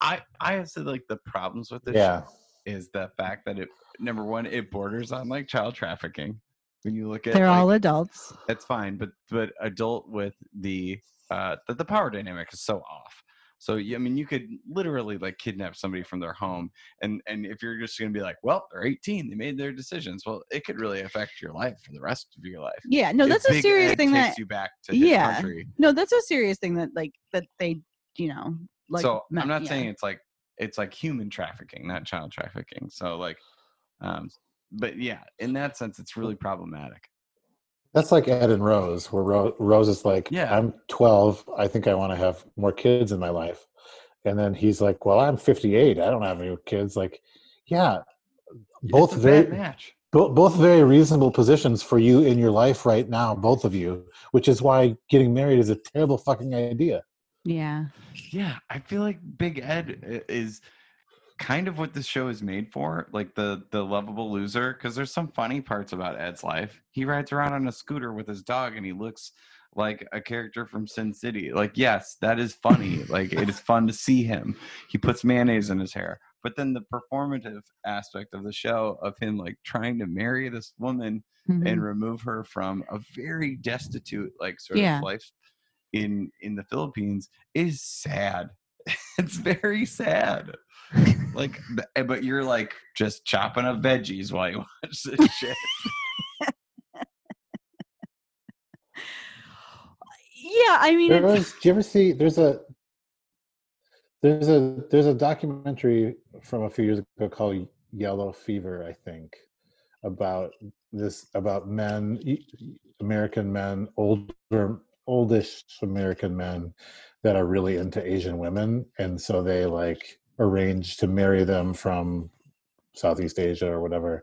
I I have said like the problems with this Yeah, show is the fact that it number one it borders on like child trafficking. When you look at they're like, all adults that's fine, but but adult with the uh the, the power dynamic is so off. So yeah, I mean, you could literally like kidnap somebody from their home, and and if you're just gonna be like, well, they're 18, they made their decisions. Well, it could really affect your life for the rest of your life. yeah no If that's a Big serious thing takes that you back to Yeah. country. no that's a serious thing that like that they you know like so me- I'm not yeah. saying it's like it's like human trafficking, not child trafficking. So like, um, but yeah, in that sense, it's really problematic. That's like Ed and Rose, where Ro- Rose is like, Yeah. I'm 12. I think I want to have more kids in my life. And then he's like, Well, I'm 58. I don't have any kids. Like, yeah, both It's a very match. bo- both very reasonable positions for you in your life right now, both of you. Which is why getting married is a terrible fucking idea. yeah Yeah, I feel like Big Ed i- is kind of what this show is made for, like the the lovable loser. Because there's some funny parts about Ed's life. He rides around on a scooter with his dog, and he looks like a character from Sin City. Like, yes, that is funny. (laughs) like, it is fun to see him. He puts mayonnaise in his hair. But then the performative aspect of the show of him like trying to marry this woman Mhm. and remove her from a very destitute like sort Yeah. of life in in the Philippines is sad. (laughs) it's very sad. (laughs) Like, th- eh, but you're like just chopping up veggies while you (laughs) watch this shit. yeah i mean There was, do you ever see? There's a there's a there's a documentary from a few years ago called Yellow Fever, I think, about this about men, American men, older oldish American men that are really into Asian women, and so they like arrange to marry them from Southeast Asia or whatever,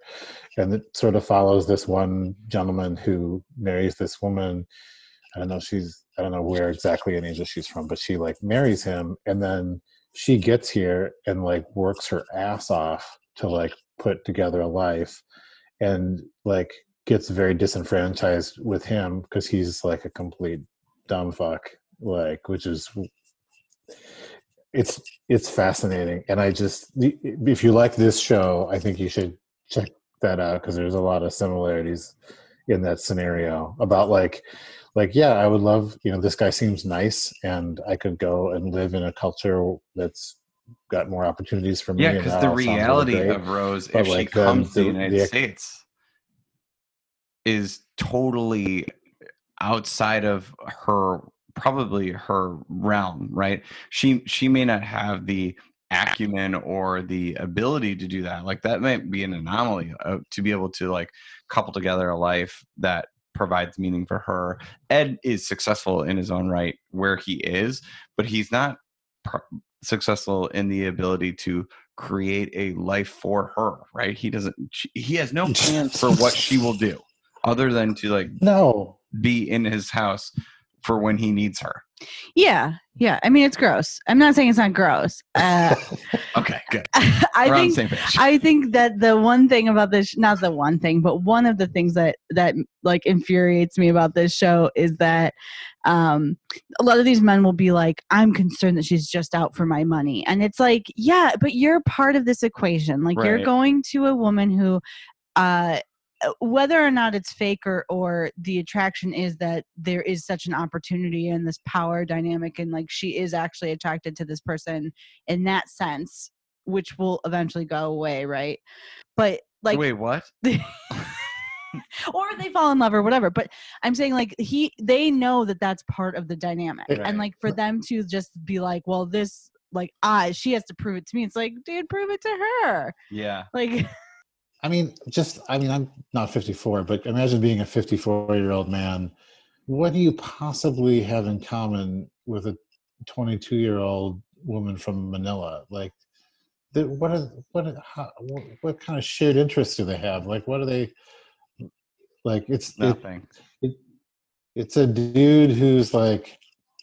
and it sort of follows this one gentleman who marries this woman. I don't know she's I don't know where exactly in Asia she's from, but she like marries him and then she gets here and like works her ass off to like put together a life and like gets very disenfranchised with him because he's like a complete dumb fuck like which is it's it's fascinating. And i just if you like this show i think you should check that out because there's a lot of similarities in that scenario about like like yeah i would love you know this guy seems nice and i could go and live in a culture that's got more opportunities for me yeah, because the sounds really reality of Rose, but, if like, she comes to the the- United the- States, is totally outside of her probably her realm right? She she may not have the acumen or the ability to do that. Like that might be an anomaly uh, to be able to like couple together a life that provides meaning for her. Ed is successful in his own right where he is but he's not pr- successful in the ability to create a life for her right? He doesn't she, he has no (laughs) plans for what she will do other than to like no. be in his house for when he needs her. yeah yeah i mean it's gross i'm not saying it's not gross uh (laughs) Okay, good. (laughs) i We're on the think same page. I think that the one thing about this, not the one thing, but one of the things that that like infuriates me about this show is that um, a lot of these men will be like, "I'm concerned that she's just out for my money," and it's like, yeah, but you're part of this equation. Like you're going to a woman who uh, whether or not it's fake or or the attraction is that there is such an opportunity and this power dynamic and like she is actually attracted to this person in that sense which will eventually go away right but like Wait, what? (laughs) or they fall in love or whatever but i'm saying like he they know that that's part of the dynamic Right. and like for them to just be like well this like ah she has to prove it to me it's like dude prove it to her Yeah. like (laughs) I mean, just I mean, I'm not 54, but imagine being a 54 year old man. What do you possibly have in common with a 22 year old woman from Manila? Like, the, what are what are- how, what, kind of shared interests do they have? Like, what are they? Like, it's it, Nothing. it's a dude who's like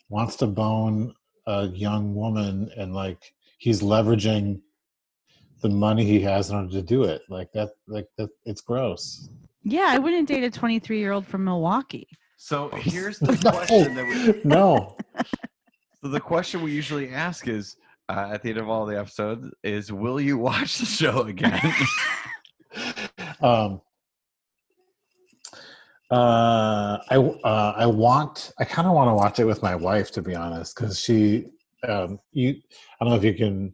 wants to bone a young woman and like he's leveraging the money he has in order to do it. Like that like that it's gross. Yeah i wouldn't date a 23 year old from milwaukee. So (laughs) here's (laughs) the question that we (laughs) no. So the question we usually ask is uh, at the end of all the episodes is will you watch the show again? um uh i uh i want i kind of want to watch it with my wife to be honest because she um you i don't know if you can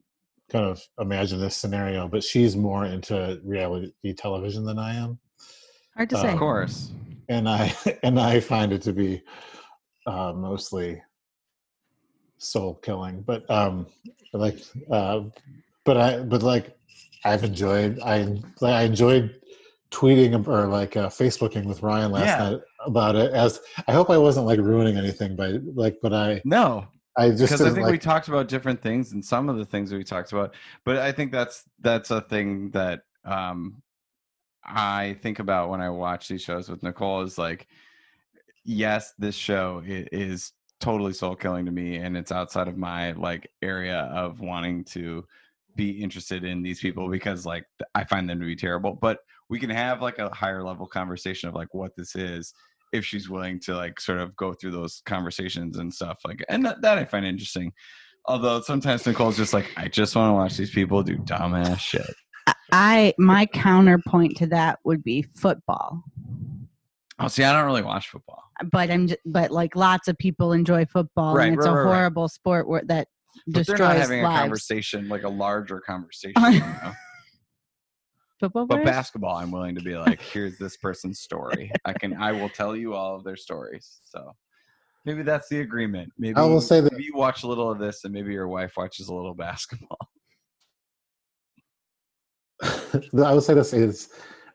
kind of imagine this scenario but she's more into reality television than i am hard to Uh, say of course. and I (laughs) and I find it to be uh, mostly soul killing, but um, like, uh, but I but like I've enjoyed I like, I enjoyed tweeting or like uh, Facebooking with Ryan last Yeah. night about it. As I hope I wasn't like ruining anything by like, but I No, I just because I think we talked about different things and some of the things we talked about but i think that's that's a thing that um i think about when i watch these shows with nicole is like yes this show is totally soul killing to me and it's outside of my like area of wanting to be interested in these people because like i find them to be terrible but we can have like a higher level conversation of like what this is if she's willing to like sort of go through those conversations and stuff like and that, that i find interesting. Although sometimes nicole's just like i just want to watch these people do dumbass shit. I my counterpoint to that would be football. Oh see i don't really watch football. Uh, but i'm just, but like lots of people enjoy football Right, and it's right, a right, horrible sport where that but they're destroys not having a lives. conversation like a larger (laughs) conversation you know? Football but players? basketball i'm willing to be (laughs) like here's this person's story i can i will tell you all of their stories so maybe that's the agreement maybe I will say that- maybe you watch a little of this and maybe your wife watches a little basketball (laughs) I will say this is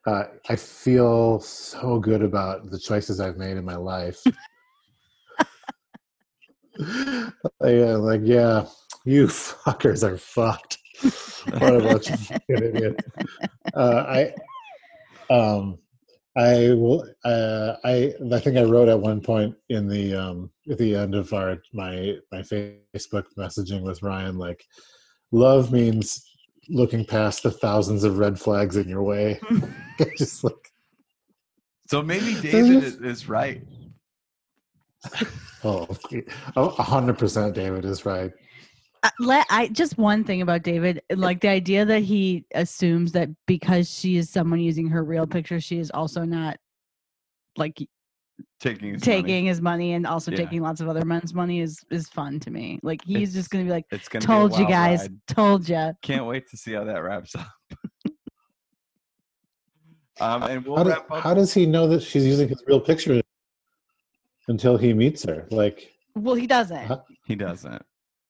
uh, I feel so good about the choices I've made in my life. (laughs) yeah, like yeah, you fuckers are fucked. (laughs) what a bunch of fucking idiots. Uh, I um I will uh, I I think I wrote at one point in the um at the end of our my my Facebook messaging with Ryan like love means looking past the thousands of red flags in your way. (laughs) (laughs) Just like so maybe david is, is right oh, a hundred percent, David is right. Let I just one thing about David, like the idea that he assumes that because she is someone using her real picture, she is also not like taking his taking money. his money and also Yeah. taking lots of other men's money is is fun to me. Like he's It's just gonna be like, it's gonna "Told be you guys, ride. told you." can't wait to see how that wraps up (laughs) um and we'll How, do- up how does he know that she's using his real picture until he meets her? Like, Well, he doesn't. Huh? he doesn't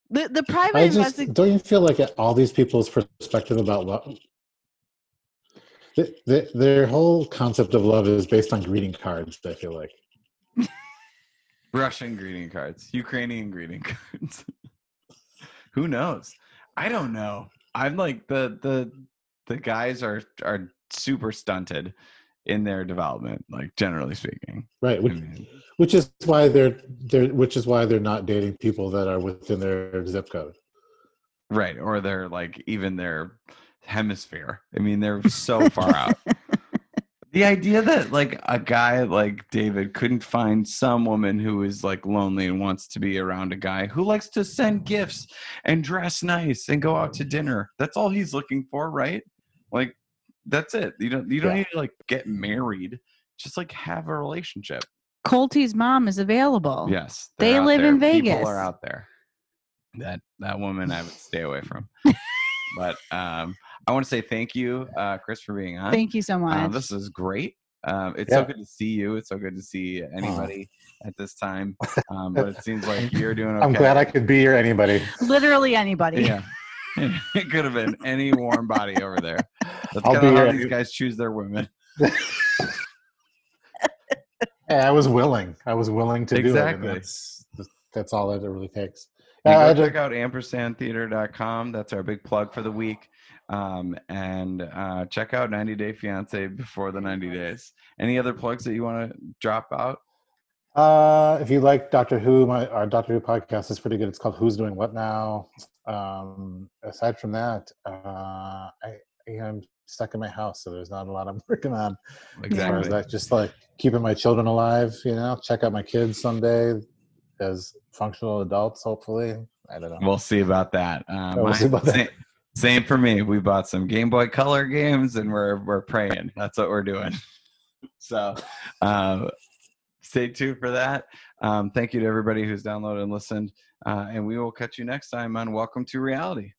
The the private I just investigation. don't you feel like all these people's perspective about love, th- th- their whole concept of love is based on greeting cards. I feel like. (laughs) Russian greeting cards, Ukrainian greeting cards. (laughs) Who knows? I don't know. I'm like the the the guys are are super stunted in their development, like generally speaking. Right, I mean, which is why they're they're which is why they're not dating people that are within their zip code. right, or they're like even their hemisphere. I mean, they're so (laughs) far out. The idea that like a guy like David couldn't find some woman who is like lonely and wants to be around a guy who likes to send gifts and dress nice and go out to dinner. That's all he's looking for, right? Like that's it. You don't you don't Yeah. need to like get married. Just like have a relationship. Colty's mom is available. Yes, They live in there. People Vegas. are out there. That that woman I would (laughs) stay away from. but um, I want to say thank you, uh, Chris, for being on. Thank you so much. Uh, this is great. Um, it's Yeah. so good to see you. It's so good to see anybody at this time. (laughs) Um, but it seems like you're doing okay. I'm glad I could be here. Anybody? Literally (laughs) anybody. Yeah. it could have been any warm body over there. That's I'll be how here. these guys choose their women. (laughs) Hey, I was willing. I was willing to Exactly. do it. and That's that's all that it really takes. You I go had check out ampersandtheater.com. That's our big plug for the week. Um, and uh, check out 90 Day Fiance before the 90 days. Any other plugs that you want to drop out? Uh, if you like Doctor Who, my our Doctor Who podcast is pretty good. It's called Who's Doing What Now. Um, aside from that, uh, I am stuck in my house, so there's not a lot I'm (laughs) working on. As far as Exactly. that, just like keeping my children alive, you know, check out my kids someday as functional adults, hopefully. I don't know. We'll see about that. Um, We'll see about that. Same, same for me. We bought some Game Boy Color games, and we're we're praying. That's what we're doing. (laughs) So, um, stay tuned for that. Um, thank you to everybody who's downloaded and listened, uh, and we will catch you next time on Welcome to Reality.